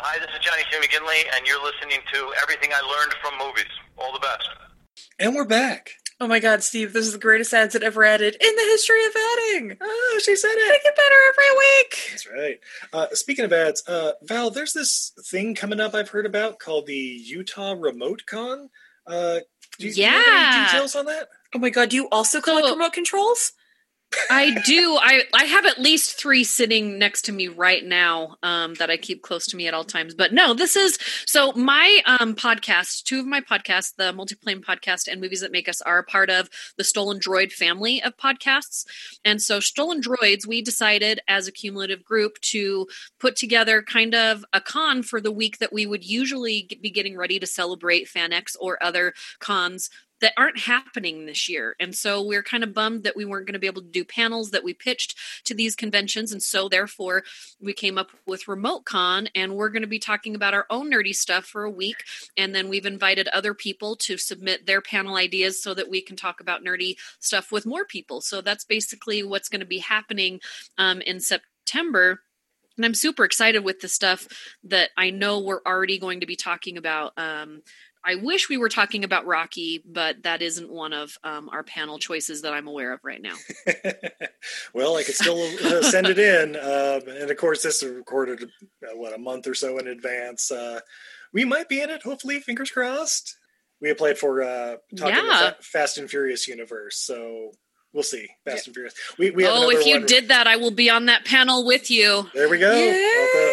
Hi, this is Johnny C. McGinley, and you're listening to Everything I Learned from Movies. All the best. And we're back. Oh my god, Steve, this is the greatest ads that ever added in the history of adding. Oh, she said it. They get better every week. That's right. Uh, speaking of ads, uh, Val, there's this thing coming up I've heard about called the Utah Remote Con. Uh, do you, do you have any details on that? Oh my god, do you also collect remote controls? I do. I I have at least three sitting next to me right now um, that I keep close to me at all times. But no, this is so my um, podcast. Two of my podcasts, the Multiplane podcast and Movies That Make Us, are part of the Stolen Droid family of podcasts. And so, Stolen Droids, we decided as a cumulative group to put together kind of a con for the week that we would usually be getting ready to celebrate FanX or other cons that aren't happening this year. And so we're kind of bummed that we weren't going to be able to do panels that we pitched to these conventions. And so therefore we came up with Remote Con and we're going to be talking about our own nerdy stuff for a week. And then we've invited other people to submit their panel ideas so that we can talk about nerdy stuff with more people. So that's basically what's going to be happening um, in September. And I'm super excited with the stuff that I know we're already going to be talking about. Um, I wish we were talking about Rocky, but that isn't one of um, our panel choices that I'm aware of right now. (laughs) Well, I could still uh, (laughs) send it in, um, and of course, this is recorded uh, what a month or so in advance. Uh, we might be in it. Hopefully, fingers crossed. We applied for uh, talking Yeah. the Fa- Fast and Furious universe, so we'll see. Fast and Furious. We, we have oh, if you one- did that, I will be on that panel with you. There we go. I'll have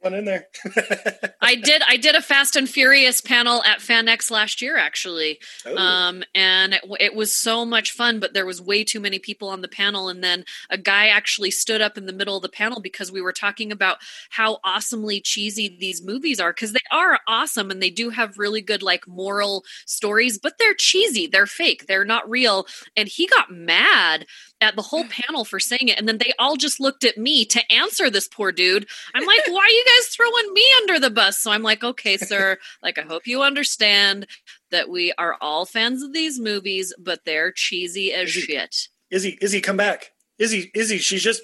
One in there. (laughs) I did. I did a Fast and Furious panel at FanX last year, actually, Oh. um, and it, it was so much fun. But there was way too many people on the panel, and then a guy actually stood up in the middle of the panel because we were talking about how awesomely cheesy these movies are because they are awesome and they do have really good like moral stories, but they're cheesy. They're fake. They're not real. And he got mad at the whole (laughs) panel for saying it, and then they all just looked at me to answer this poor dude. I'm like, why are you guys throwing me under the bus? So I'm like, okay, (laughs) sir. Like, I hope you understand that we are all fans of these movies, but they're cheesy as shit. Izzy, Izzy, come back. Izzy, Izzy, she's just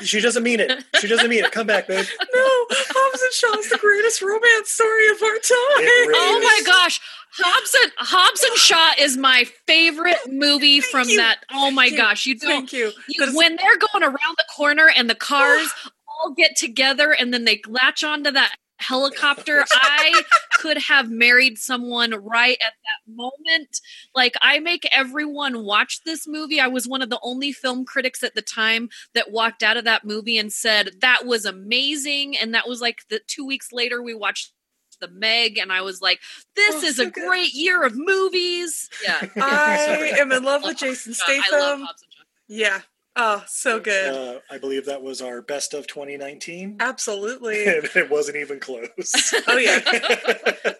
she doesn't mean it. She doesn't mean it. Come back, babe. (laughs) No, Hobbs and Shaw is the greatest romance story of our time. Really oh is. my gosh. Hobbs and, Hobbs and Shaw is my favorite (laughs) movie from you. that. Oh my Thank gosh. You don't, Thank you. you- when they're going around the corner and the cars all get together and then they latch onto that helicopter. (laughs) I could have married someone right at that moment. Like i make everyone watch this movie. I was one of the only film critics at the time that walked out of that movie and said that was amazing. And that was like the two weeks later we watched the meg and i was like this Oh, is a great year of movies. Yeah. (laughs) I am in love with Jason oh love Statham. Hobbs and Shaw. Yeah. Oh, so good. Uh, I believe that was our best of 2019. Absolutely. (laughs) And it wasn't even close. (laughs) Oh yeah,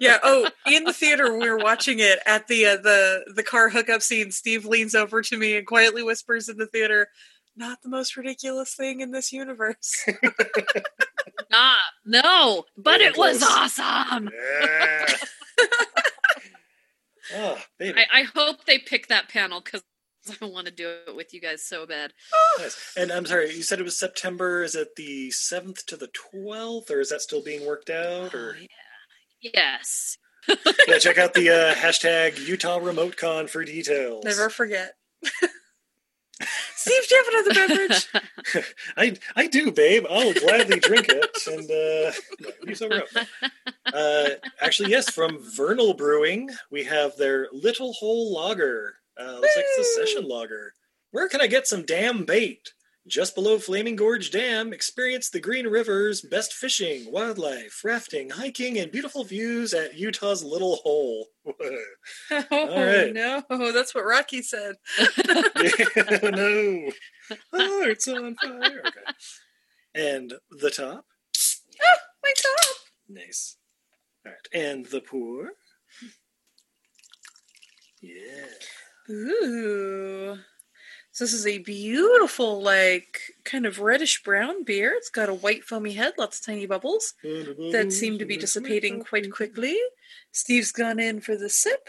yeah. Oh, in the theater when we were watching it at the uh, the the car hookup scene. Steve leans over to me and quietly whispers in the theater, "Not the most ridiculous thing in this universe." (laughs) Nah, no, but Very it was awesome. Yeah. oh, baby. I, I hope they pick that panel because I want to do it with you guys so bad. Nice. And I'm sorry, you said it was September. Is it the 7th to the 12th, or is that still being worked out? Or Yes. yeah, check out the uh, (laughs) hashtag Utah Remote Con for details. Never forget. (laughs) Steve, do you have another beverage? (laughs) I I do, babe. I'll gladly drink it. And uh, no, you sober up. Uh, actually, yes, from Vernal Brewing, we have their Little Hole Lager. Uh, looks like it's a session lager. Where can I get some damn bait? Just below Flaming Gorge Dam, experience the Green River's best fishing, wildlife, rafting, hiking, and beautiful views at Utah's Little Hole. (laughs) (laughs) Oh right. no, that's what Rocky said. (laughs) Yeah, no. Hearts on fire. Okay. And the top. Ah, my top. Nice. All right. And the pour. Yeah. Ooh. So this is a beautiful, like kind of reddish brown beer. It's got a white foamy head, lots of tiny bubbles that seem to be dissipating quite quickly. Steve's gone in for the sip.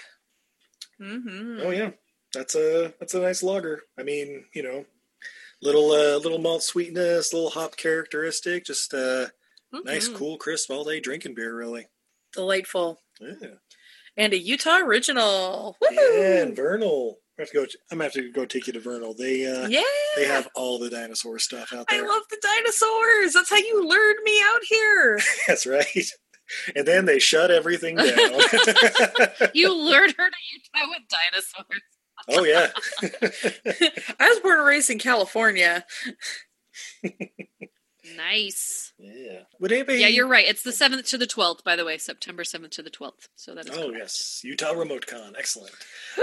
Mm-hmm. Oh yeah, that's a that's a nice lager. I mean, you know, little uh, little malt sweetness, little hop characteristic, just uh, nice, Mhm. cool, crisp all day drinking beer. Really. Delightful. Yeah. And a Utah original. Yeah, and Vernal. I have to go. I'm gonna have to go take you to Vernal. They uh, Yeah. they have all the dinosaur stuff out there. I love the dinosaurs. That's how you lured me out here. (laughs) That's right. And then they shut everything down. (laughs) You lured her to Utah with dinosaurs. oh yeah. (laughs) I was born and raised in California. Nice. Yeah. Would anybody? Yeah, you're right. It's the 7th to the 12th, by the way, September 7th to the 12th. So that is Oh correct. yes, Utah Remote Con. Excellent.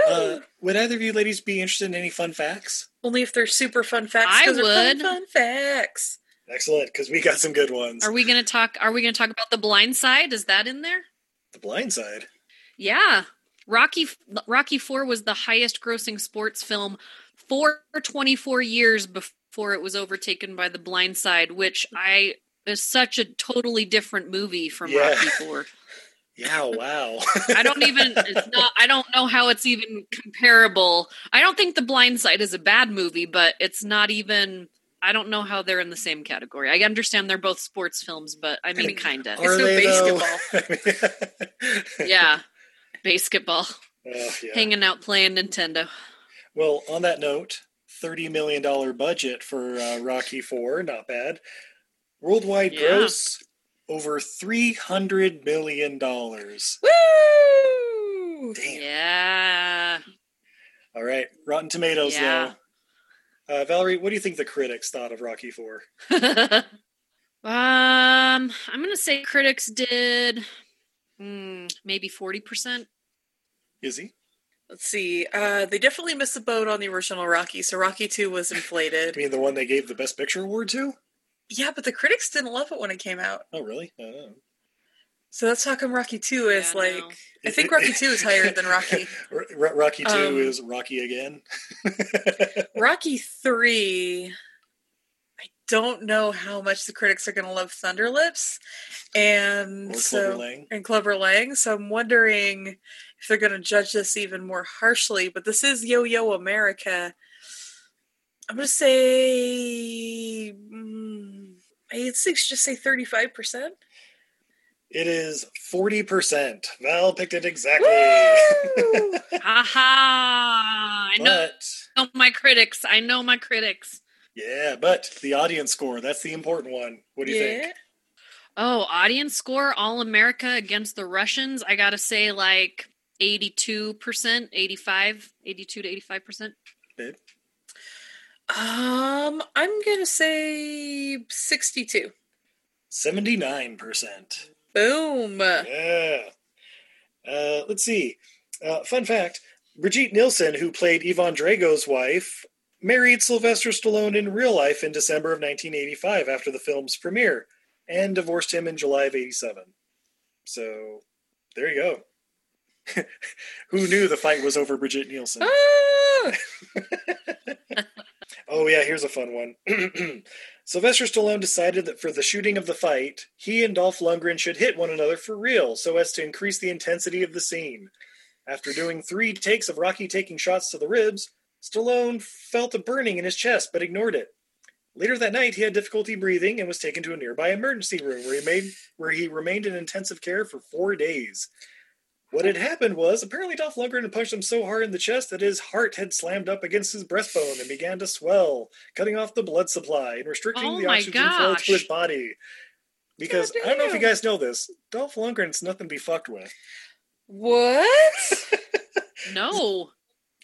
Uh, would either of you ladies be interested in any fun facts? Only if they're super fun facts. I 'cause they're would. Fun, fun facts. Excellent, because we got some good ones. Are we going to talk are we going to talk about The Blind Side? Is that in there? The Blind Side. Yeah. Rocky Rocky 4 was the highest grossing sports film for 24 years before it was overtaken by The Blind Side, which I is such a totally different movie from Yeah. Rocky 4. (laughs) Yeah. Wow. I don't even it's not I don't know how it's even comparable. I don't think The Blind Side is a bad movie, but it's not even I don't know how they're in the same category. I understand they're both sports films, but I mean kinda. Are they though? (laughs) Yeah. Basketball. Oh, yeah. Hanging out playing Nintendo. Well, on that note, thirty million dollar budget for uh, Rocky Four. Not bad. Worldwide Yeah. gross over three hundred million dollars. Woo! Damn. Yeah. All right, Rotten Tomatoes Yeah. though. Uh, Valerie, what do you think the critics thought of Rocky Four? (laughs) Um, I'm gonna say critics did mm, maybe forty percent. Izzy? Let's see. Uh, they definitely missed the boat on the original Rocky, so Rocky Two was inflated. I mean, the one they gave the Best Picture award to? yeah, but the critics didn't love it when it came out. Oh, really? I don't know. So that's how come Rocky Two is like. I think Rocky Two is higher than Rocky. (laughs) R- R- Rocky 2 Um, is Rocky again. (laughs) Rocky Three. I don't know how much the critics are going to love Thunderlips, and Or so Clubber Lang. and Clubber Lang. So I'm wondering if they're going to judge this even more harshly. But this is Yo Yo America. I'm going to say, mm, I'd say just say 35 percent. It is 40%. Val picked it exactly. (laughs) Aha! I know, know my critics. I know my critics. yeah, but the audience score, that's the important one. What do you think? Oh, audience score All America against the Russians. I gotta say, like 82%, 85, 82 to 85%. Babe? Um, I'm going to say 62. 79%. Boom. Yeah. Uh, let's see. Uh, fun fact Brigitte Nielsen, who played Ivan Drago's wife, married Sylvester Stallone in real life in December of 1985 after the film's premiere and divorced him in July of 87. So there you go. (laughs) who knew the fight was over Brigitte Nielsen? Ah! (laughs) Oh, yeah, here's a fun one. (clears throat) Sylvester Stallone decided that for the shooting of the fight, he and Dolph Lundgren should hit one another for real so as to increase the intensity of the scene. After doing three takes of Rocky taking shots to the ribs, Stallone felt a burning in his chest but ignored it. Later that night, he had difficulty breathing and was taken to a nearby emergency room where he made where he remained in intensive care for four days. What had happened was apparently Dolph Lundgren had punched him so hard in the chest that his heart had slammed up against his breastbone and began to swell, cutting off the blood supply and restricting Oh the oxygen flow to his body. Because I don't know if you guys know this, Dolph Lundgren's nothing to be fucked with. What? (laughs) No,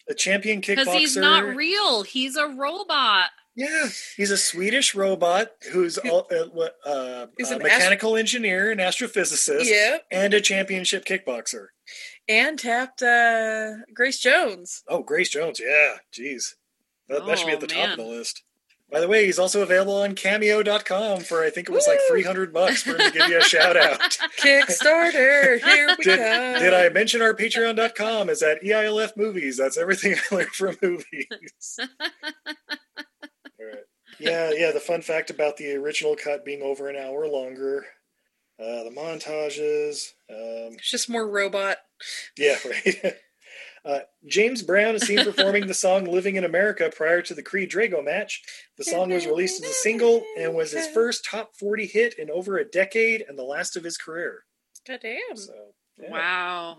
A champion kickboxer. because he's not real. He's a robot. Yeah, he's a Swedish robot who's all, uh, uh, a an mechanical engineer and astrophysicist, Yeah. and a championship kickboxer. And tapped uh, Grace Jones. Oh, Grace Jones, yeah, jeez, that, that should be Oh, at the top of the list. By the way, he's also available on Cameo.com for I think it was like three hundred bucks for him to give you a shout out. (laughs) Kickstarter, here we Did, go. did I mention our Patreon.com is at EILF Movies? That's everything (laughs) I learned from movies. (laughs) Alright. Yeah, yeah. The fun fact about the original cut being over an hour longer, uh, the montages. Um, It's just more robot. yeah, (laughs) right. Uh, James Brown is seen performing the song "Living in America" prior to the Creed Drago match. The song was released as a single and was his first top 40 hit in over a decade and the last of his career. God damn. Yeah. Wow.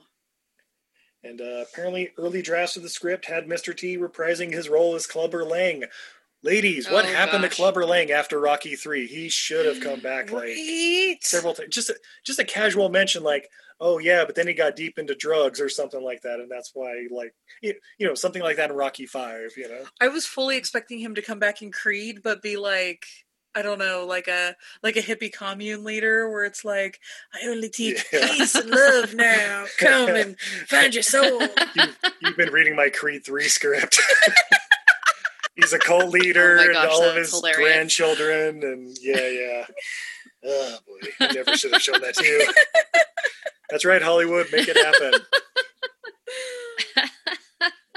And uh, apparently, early drafts of the script had Mr. T reprising his role as Clubber Lang. Ladies, what Oh, happened gosh. to Clubber Lang after Rocky Three? He should have come back like several times. Just a, just a casual mention, like, "Oh yeah," but then he got deep into drugs or something like that, and that's why, like, you, you know, something like that in Rocky Five. You know, I was fully expecting him to come back in Creed, but be like, I don't know, like a like a hippie commune leader, where it's like, I only teach Yeah. peace and love now. Come and find your soul. (laughs) you've been reading my Creed Three script. (laughs) He's a cult (laughs) leader Oh my and all of his hilarious. grandchildren, and yeah, yeah. (laughs) Oh boy, I never should have shown that to you. That's right, Hollywood, make it happen.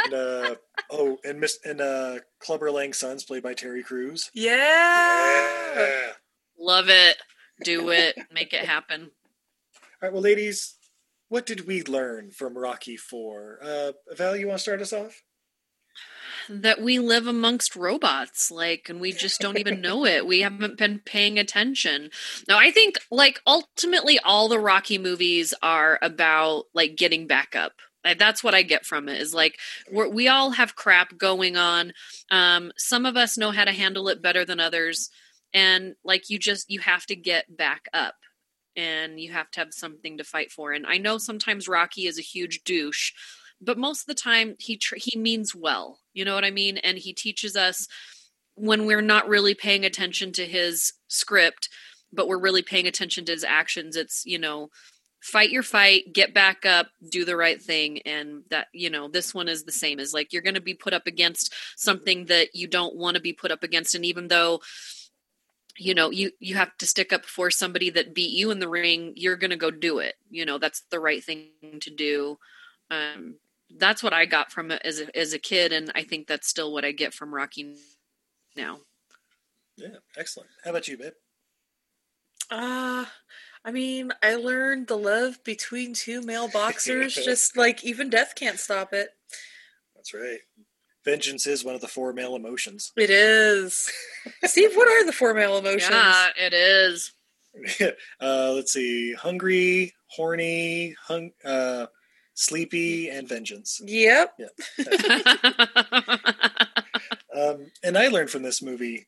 and, uh, oh, and Miss and uh, Clubber Lang's son's played by Terry Crews. Yeah. Yeah. Love it. Do it. Make it happen. All right, well, ladies, what did we learn from Rocky Four? Uh, Val, you want to start us off? That we live amongst robots like and we just don't even know it. We haven't been paying attention. Now i think like ultimately all the rocky movies are about like getting back up. Like, that's what i get from it is like we all have crap going on. Um some of us know how to handle it better than others. And like you just you have to get back up and you have to have something to fight for. And i know sometimes rocky is a huge douche but most of the time he tr- he means well you know what i mean? And he teaches us when we're not really paying attention to his script but we're really paying attention to his actions. It's you know, fight your fight, get back up, do the right thing, and that you know, this one is the same as like you're going to be put up against something that you don't want to be put up against, and even though you know you you have to stick up for somebody that beat you in the ring you're going to go do it. You know that's the right thing to do. Um that's what i got from it as a, as a kid and i think that's still what i get from rocky now Yeah, excellent. How about you, babe? Uh I mean, I learned the love between two male boxers, (laughs) just like even death can't stop it. That's right. Vengeance is one of the four male emotions. It is. Steve, what are the four male (laughs) emotions? yeah it is (laughs) uh, let's see: hungry, horny, hung, uh, sleepy, and vengeance. Yep. (laughs) Um, and I learned from this movie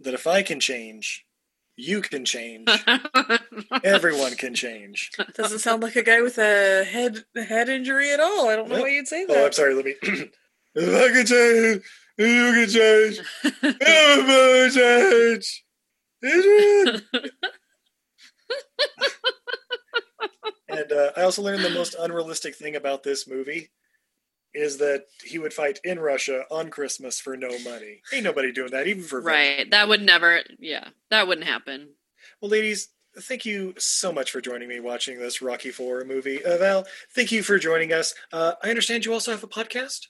that if I can change, you can change. (laughs) Everyone can change. Doesn't sound like a guy with a head head injury at all. I don't know why you'd say that. Oh, I'm sorry. Let me. (clears throat) if I can change, you can change. (laughs) Everybody change. Adrian. And uh, I also learned the most unrealistic thing about this movie is that he would fight in Russia on Christmas for no money. Ain't nobody doing that, even for right that would never yeah that wouldn't happen Well, ladies, thank you so much for joining me watching this Rocky Four movie. Uh, Val, thank you for joining us. Uh, I understand you also have a podcast.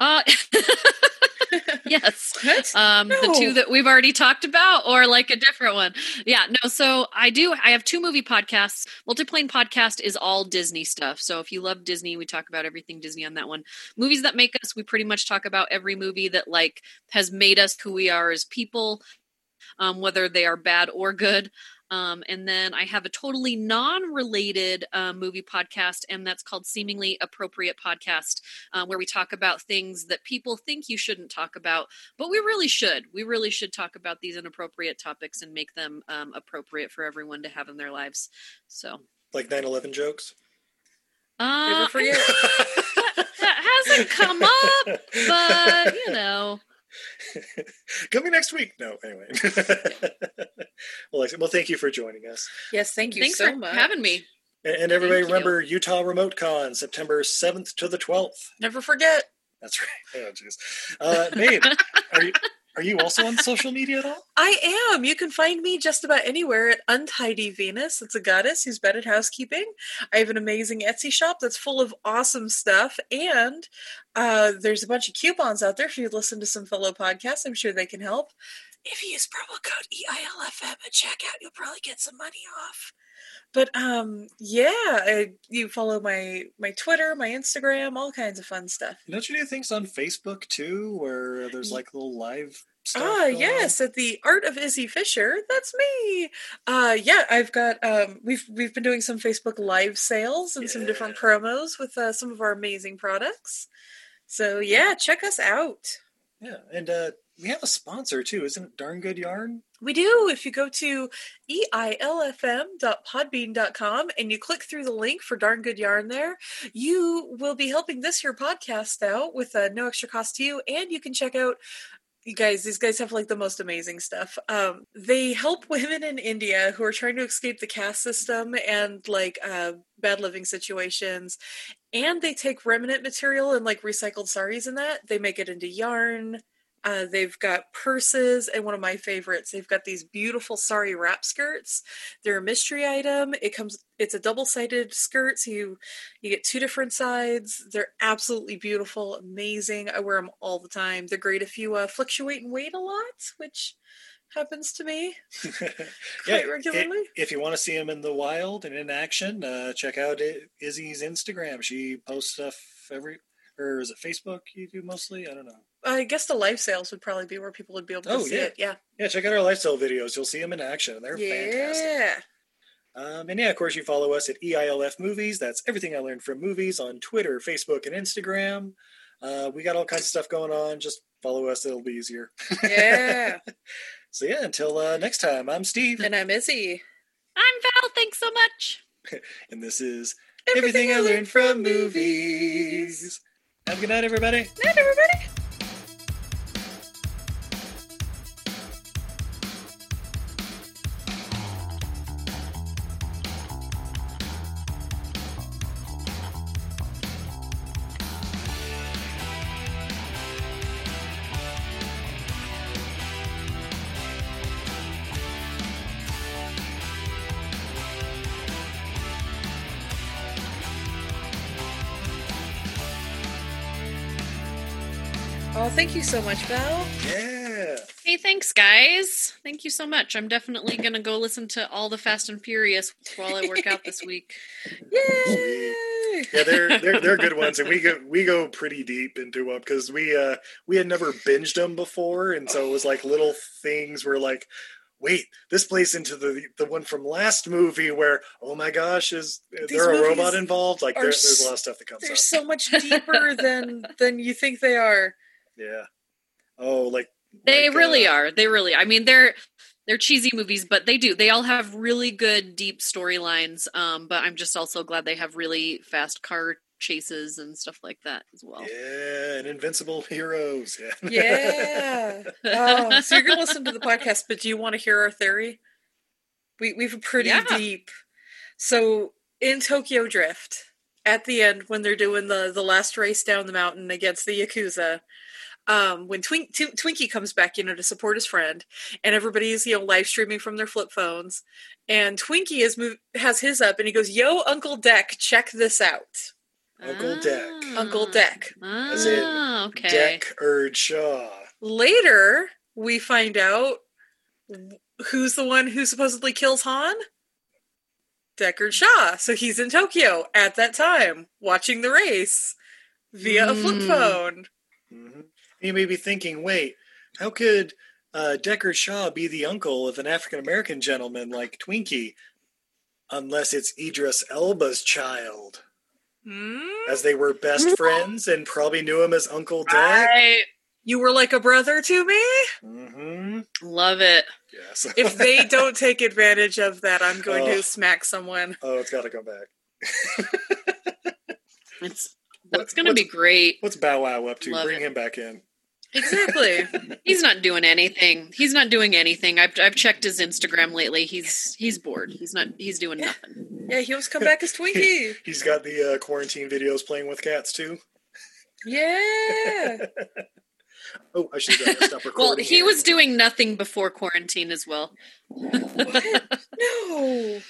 uh (laughs) (laughs) yes. Um the two that we've already talked about or like a different one. Yeah no so i do i have two movie podcasts. Multiplane podcast is all disney stuff. So if you love disney we talk about everything disney on that one. Movies that make us we pretty much talk about every movie that like has made us who we are as people um, whether they are bad or good um, and then I have a totally non-related uh, movie podcast, and that's called Seemingly Appropriate Podcast, uh, where we talk about things that people think you shouldn't talk about, but we really should. We really should talk about these inappropriate topics and make them um, appropriate for everyone to have in their lives. So, Like 9 11 jokes. uh, Never forget. (laughs) that, that hasn't come up, but you know. (laughs) Coming next week. No, anyway. (laughs) well, like, well, thank you for joining us. Yes, thank you Thanks so for much. having me. And, and everybody Thank you. remember Utah Remote Con, September 7th to the 12th. Never forget. That's right. (laughs) Oh, jeez. Uh, babe, are you, are you also on social media at all? (laughs) I am. You can find me just about anywhere at Untidy Venus. It's a goddess who's bad at housekeeping. I have an amazing Etsy shop that's full of awesome stuff, and uh, there's a bunch of coupons out there. If you listen to some fellow podcasts, I'm sure they can help. If you use promo code EILFM at checkout, you'll probably get some money off. But um, yeah, I, you follow my my Twitter, my Instagram, all kinds of fun stuff. Don't you do things on Facebook too, where there's like little live? Ah, on? yes, at the Art of Izzy Fisher. That's me. Uh, yeah, I've got. Um, we've we've been doing some Facebook Live sales and some different promos with uh, some of our amazing products. So yeah, check us out. Yeah, and uh, we have a sponsor too, isn't it? Darn Good Yarn. We do. If you go to eilfm.podbean.com and you click through the link for Darn Good Yarn there, you will be helping this here podcast out with uh, no extra cost to you. And you can check out, you guys, these guys have like the most amazing stuff. Um, they help women in India who are trying to escape the caste system and like uh, bad living situations. And they take remnant material and like recycled saris and that, they make it into yarn. Uh, they've got purses, and one of my favorites, they've got these beautiful sari wrap skirts. They're a mystery item. It comes, it's a double-sided skirt, so you you get two different sides. They're absolutely beautiful, amazing. I wear them all the time. They're great if you uh, fluctuate in weight a lot, which happens to me (laughs) quite regularly. i- If you want to see him in the wild and in action, uh, check out Izzy's Instagram. She posts stuff every, or is it Facebook? You do mostly? I don't know. I guess the live sales would probably be where people would be able to Oh, see yeah. it. Yeah, Yeah, check out our lifestyle videos. You'll see them in action. They're fantastic. yeah. Um, and yeah, of course, you follow us at EILF Movies. That's everything I learned from movies on Twitter, Facebook, and Instagram. Uh, we got all kinds of stuff going on. Just follow us; it'll be easier. Yeah. (laughs) so yeah, until uh, next time, I'm Steve, and I'm Izzy. I'm Val. Thanks so much. (laughs) and this is everything, I learned from movies. Have a good night, everybody. Night, everybody. Oh, thank you so much, Val. Yeah. Hey, thanks, guys. Thank you so much. I'm definitely gonna go listen to all the Fast and Furious while I work out this week. (laughs) Yay! Yeah, they're they're they're good ones, and we go we go pretty deep into them because we uh we had never binged them before, and so it was like little things were like, wait, this plays into the the one from last movie where oh my gosh, is These there a robot involved? Like are there, there's a lot of stuff that comes They're up. so much deeper than than you think they are. Yeah. Oh, like They like, really uh, are. They really. I mean, they're they're cheesy movies, but they do. They all have really good, deep storylines. Um, but I'm just also glad they have really fast car chases and stuff like that as well. Yeah, and invincible heroes. (laughs) Yeah. Yeah. oh, so you're gonna listen to the podcast, but do you want to hear our theory? We we've a pretty Yeah. deep. So in Tokyo Drift, at the end when they're doing the the last race down the mountain against the yakuza, um, when Twink, Tw- Twinkie comes back, you know, to support his friend, and everybody's you know live streaming from their flip phones, and Twinkie is move, has his up, and he goes, "Yo, Uncle Deck, check this out." Uncle Deck. Uncle Deck. As in Ah, okay. Deck Erd Shaw. Later, we find out who's the one who supposedly kills Han? Deckard Shaw. So he's in Tokyo at that time, watching the race via a flip Mm. phone. You may be thinking, wait, how could uh, Deckard Shaw be the uncle of an African American gentleman like Twinkie, unless it's Idris Elba's child? As they were best friends and probably knew him as Uncle Deck. Right. You were like a brother to me? Mm-hmm. Love it. Yes. (laughs) If they don't take advantage of that, I'm going Oh. to smack someone. oh, it's got to come back. (laughs) It's that's going to be great. What's Bow Wow up to? Love Bring it. him back in. Exactly. He's not doing anything. He's not doing anything. I've I've checked his Instagram lately. He's he's bored. He's not. He's doing nothing. Yeah, he wants to come back as Twinkie. (laughs) He's got the uh, quarantine videos playing with cats too. Yeah. (laughs) Oh, I should uh, stop recording. Well, he here. was doing nothing before quarantine as well. No.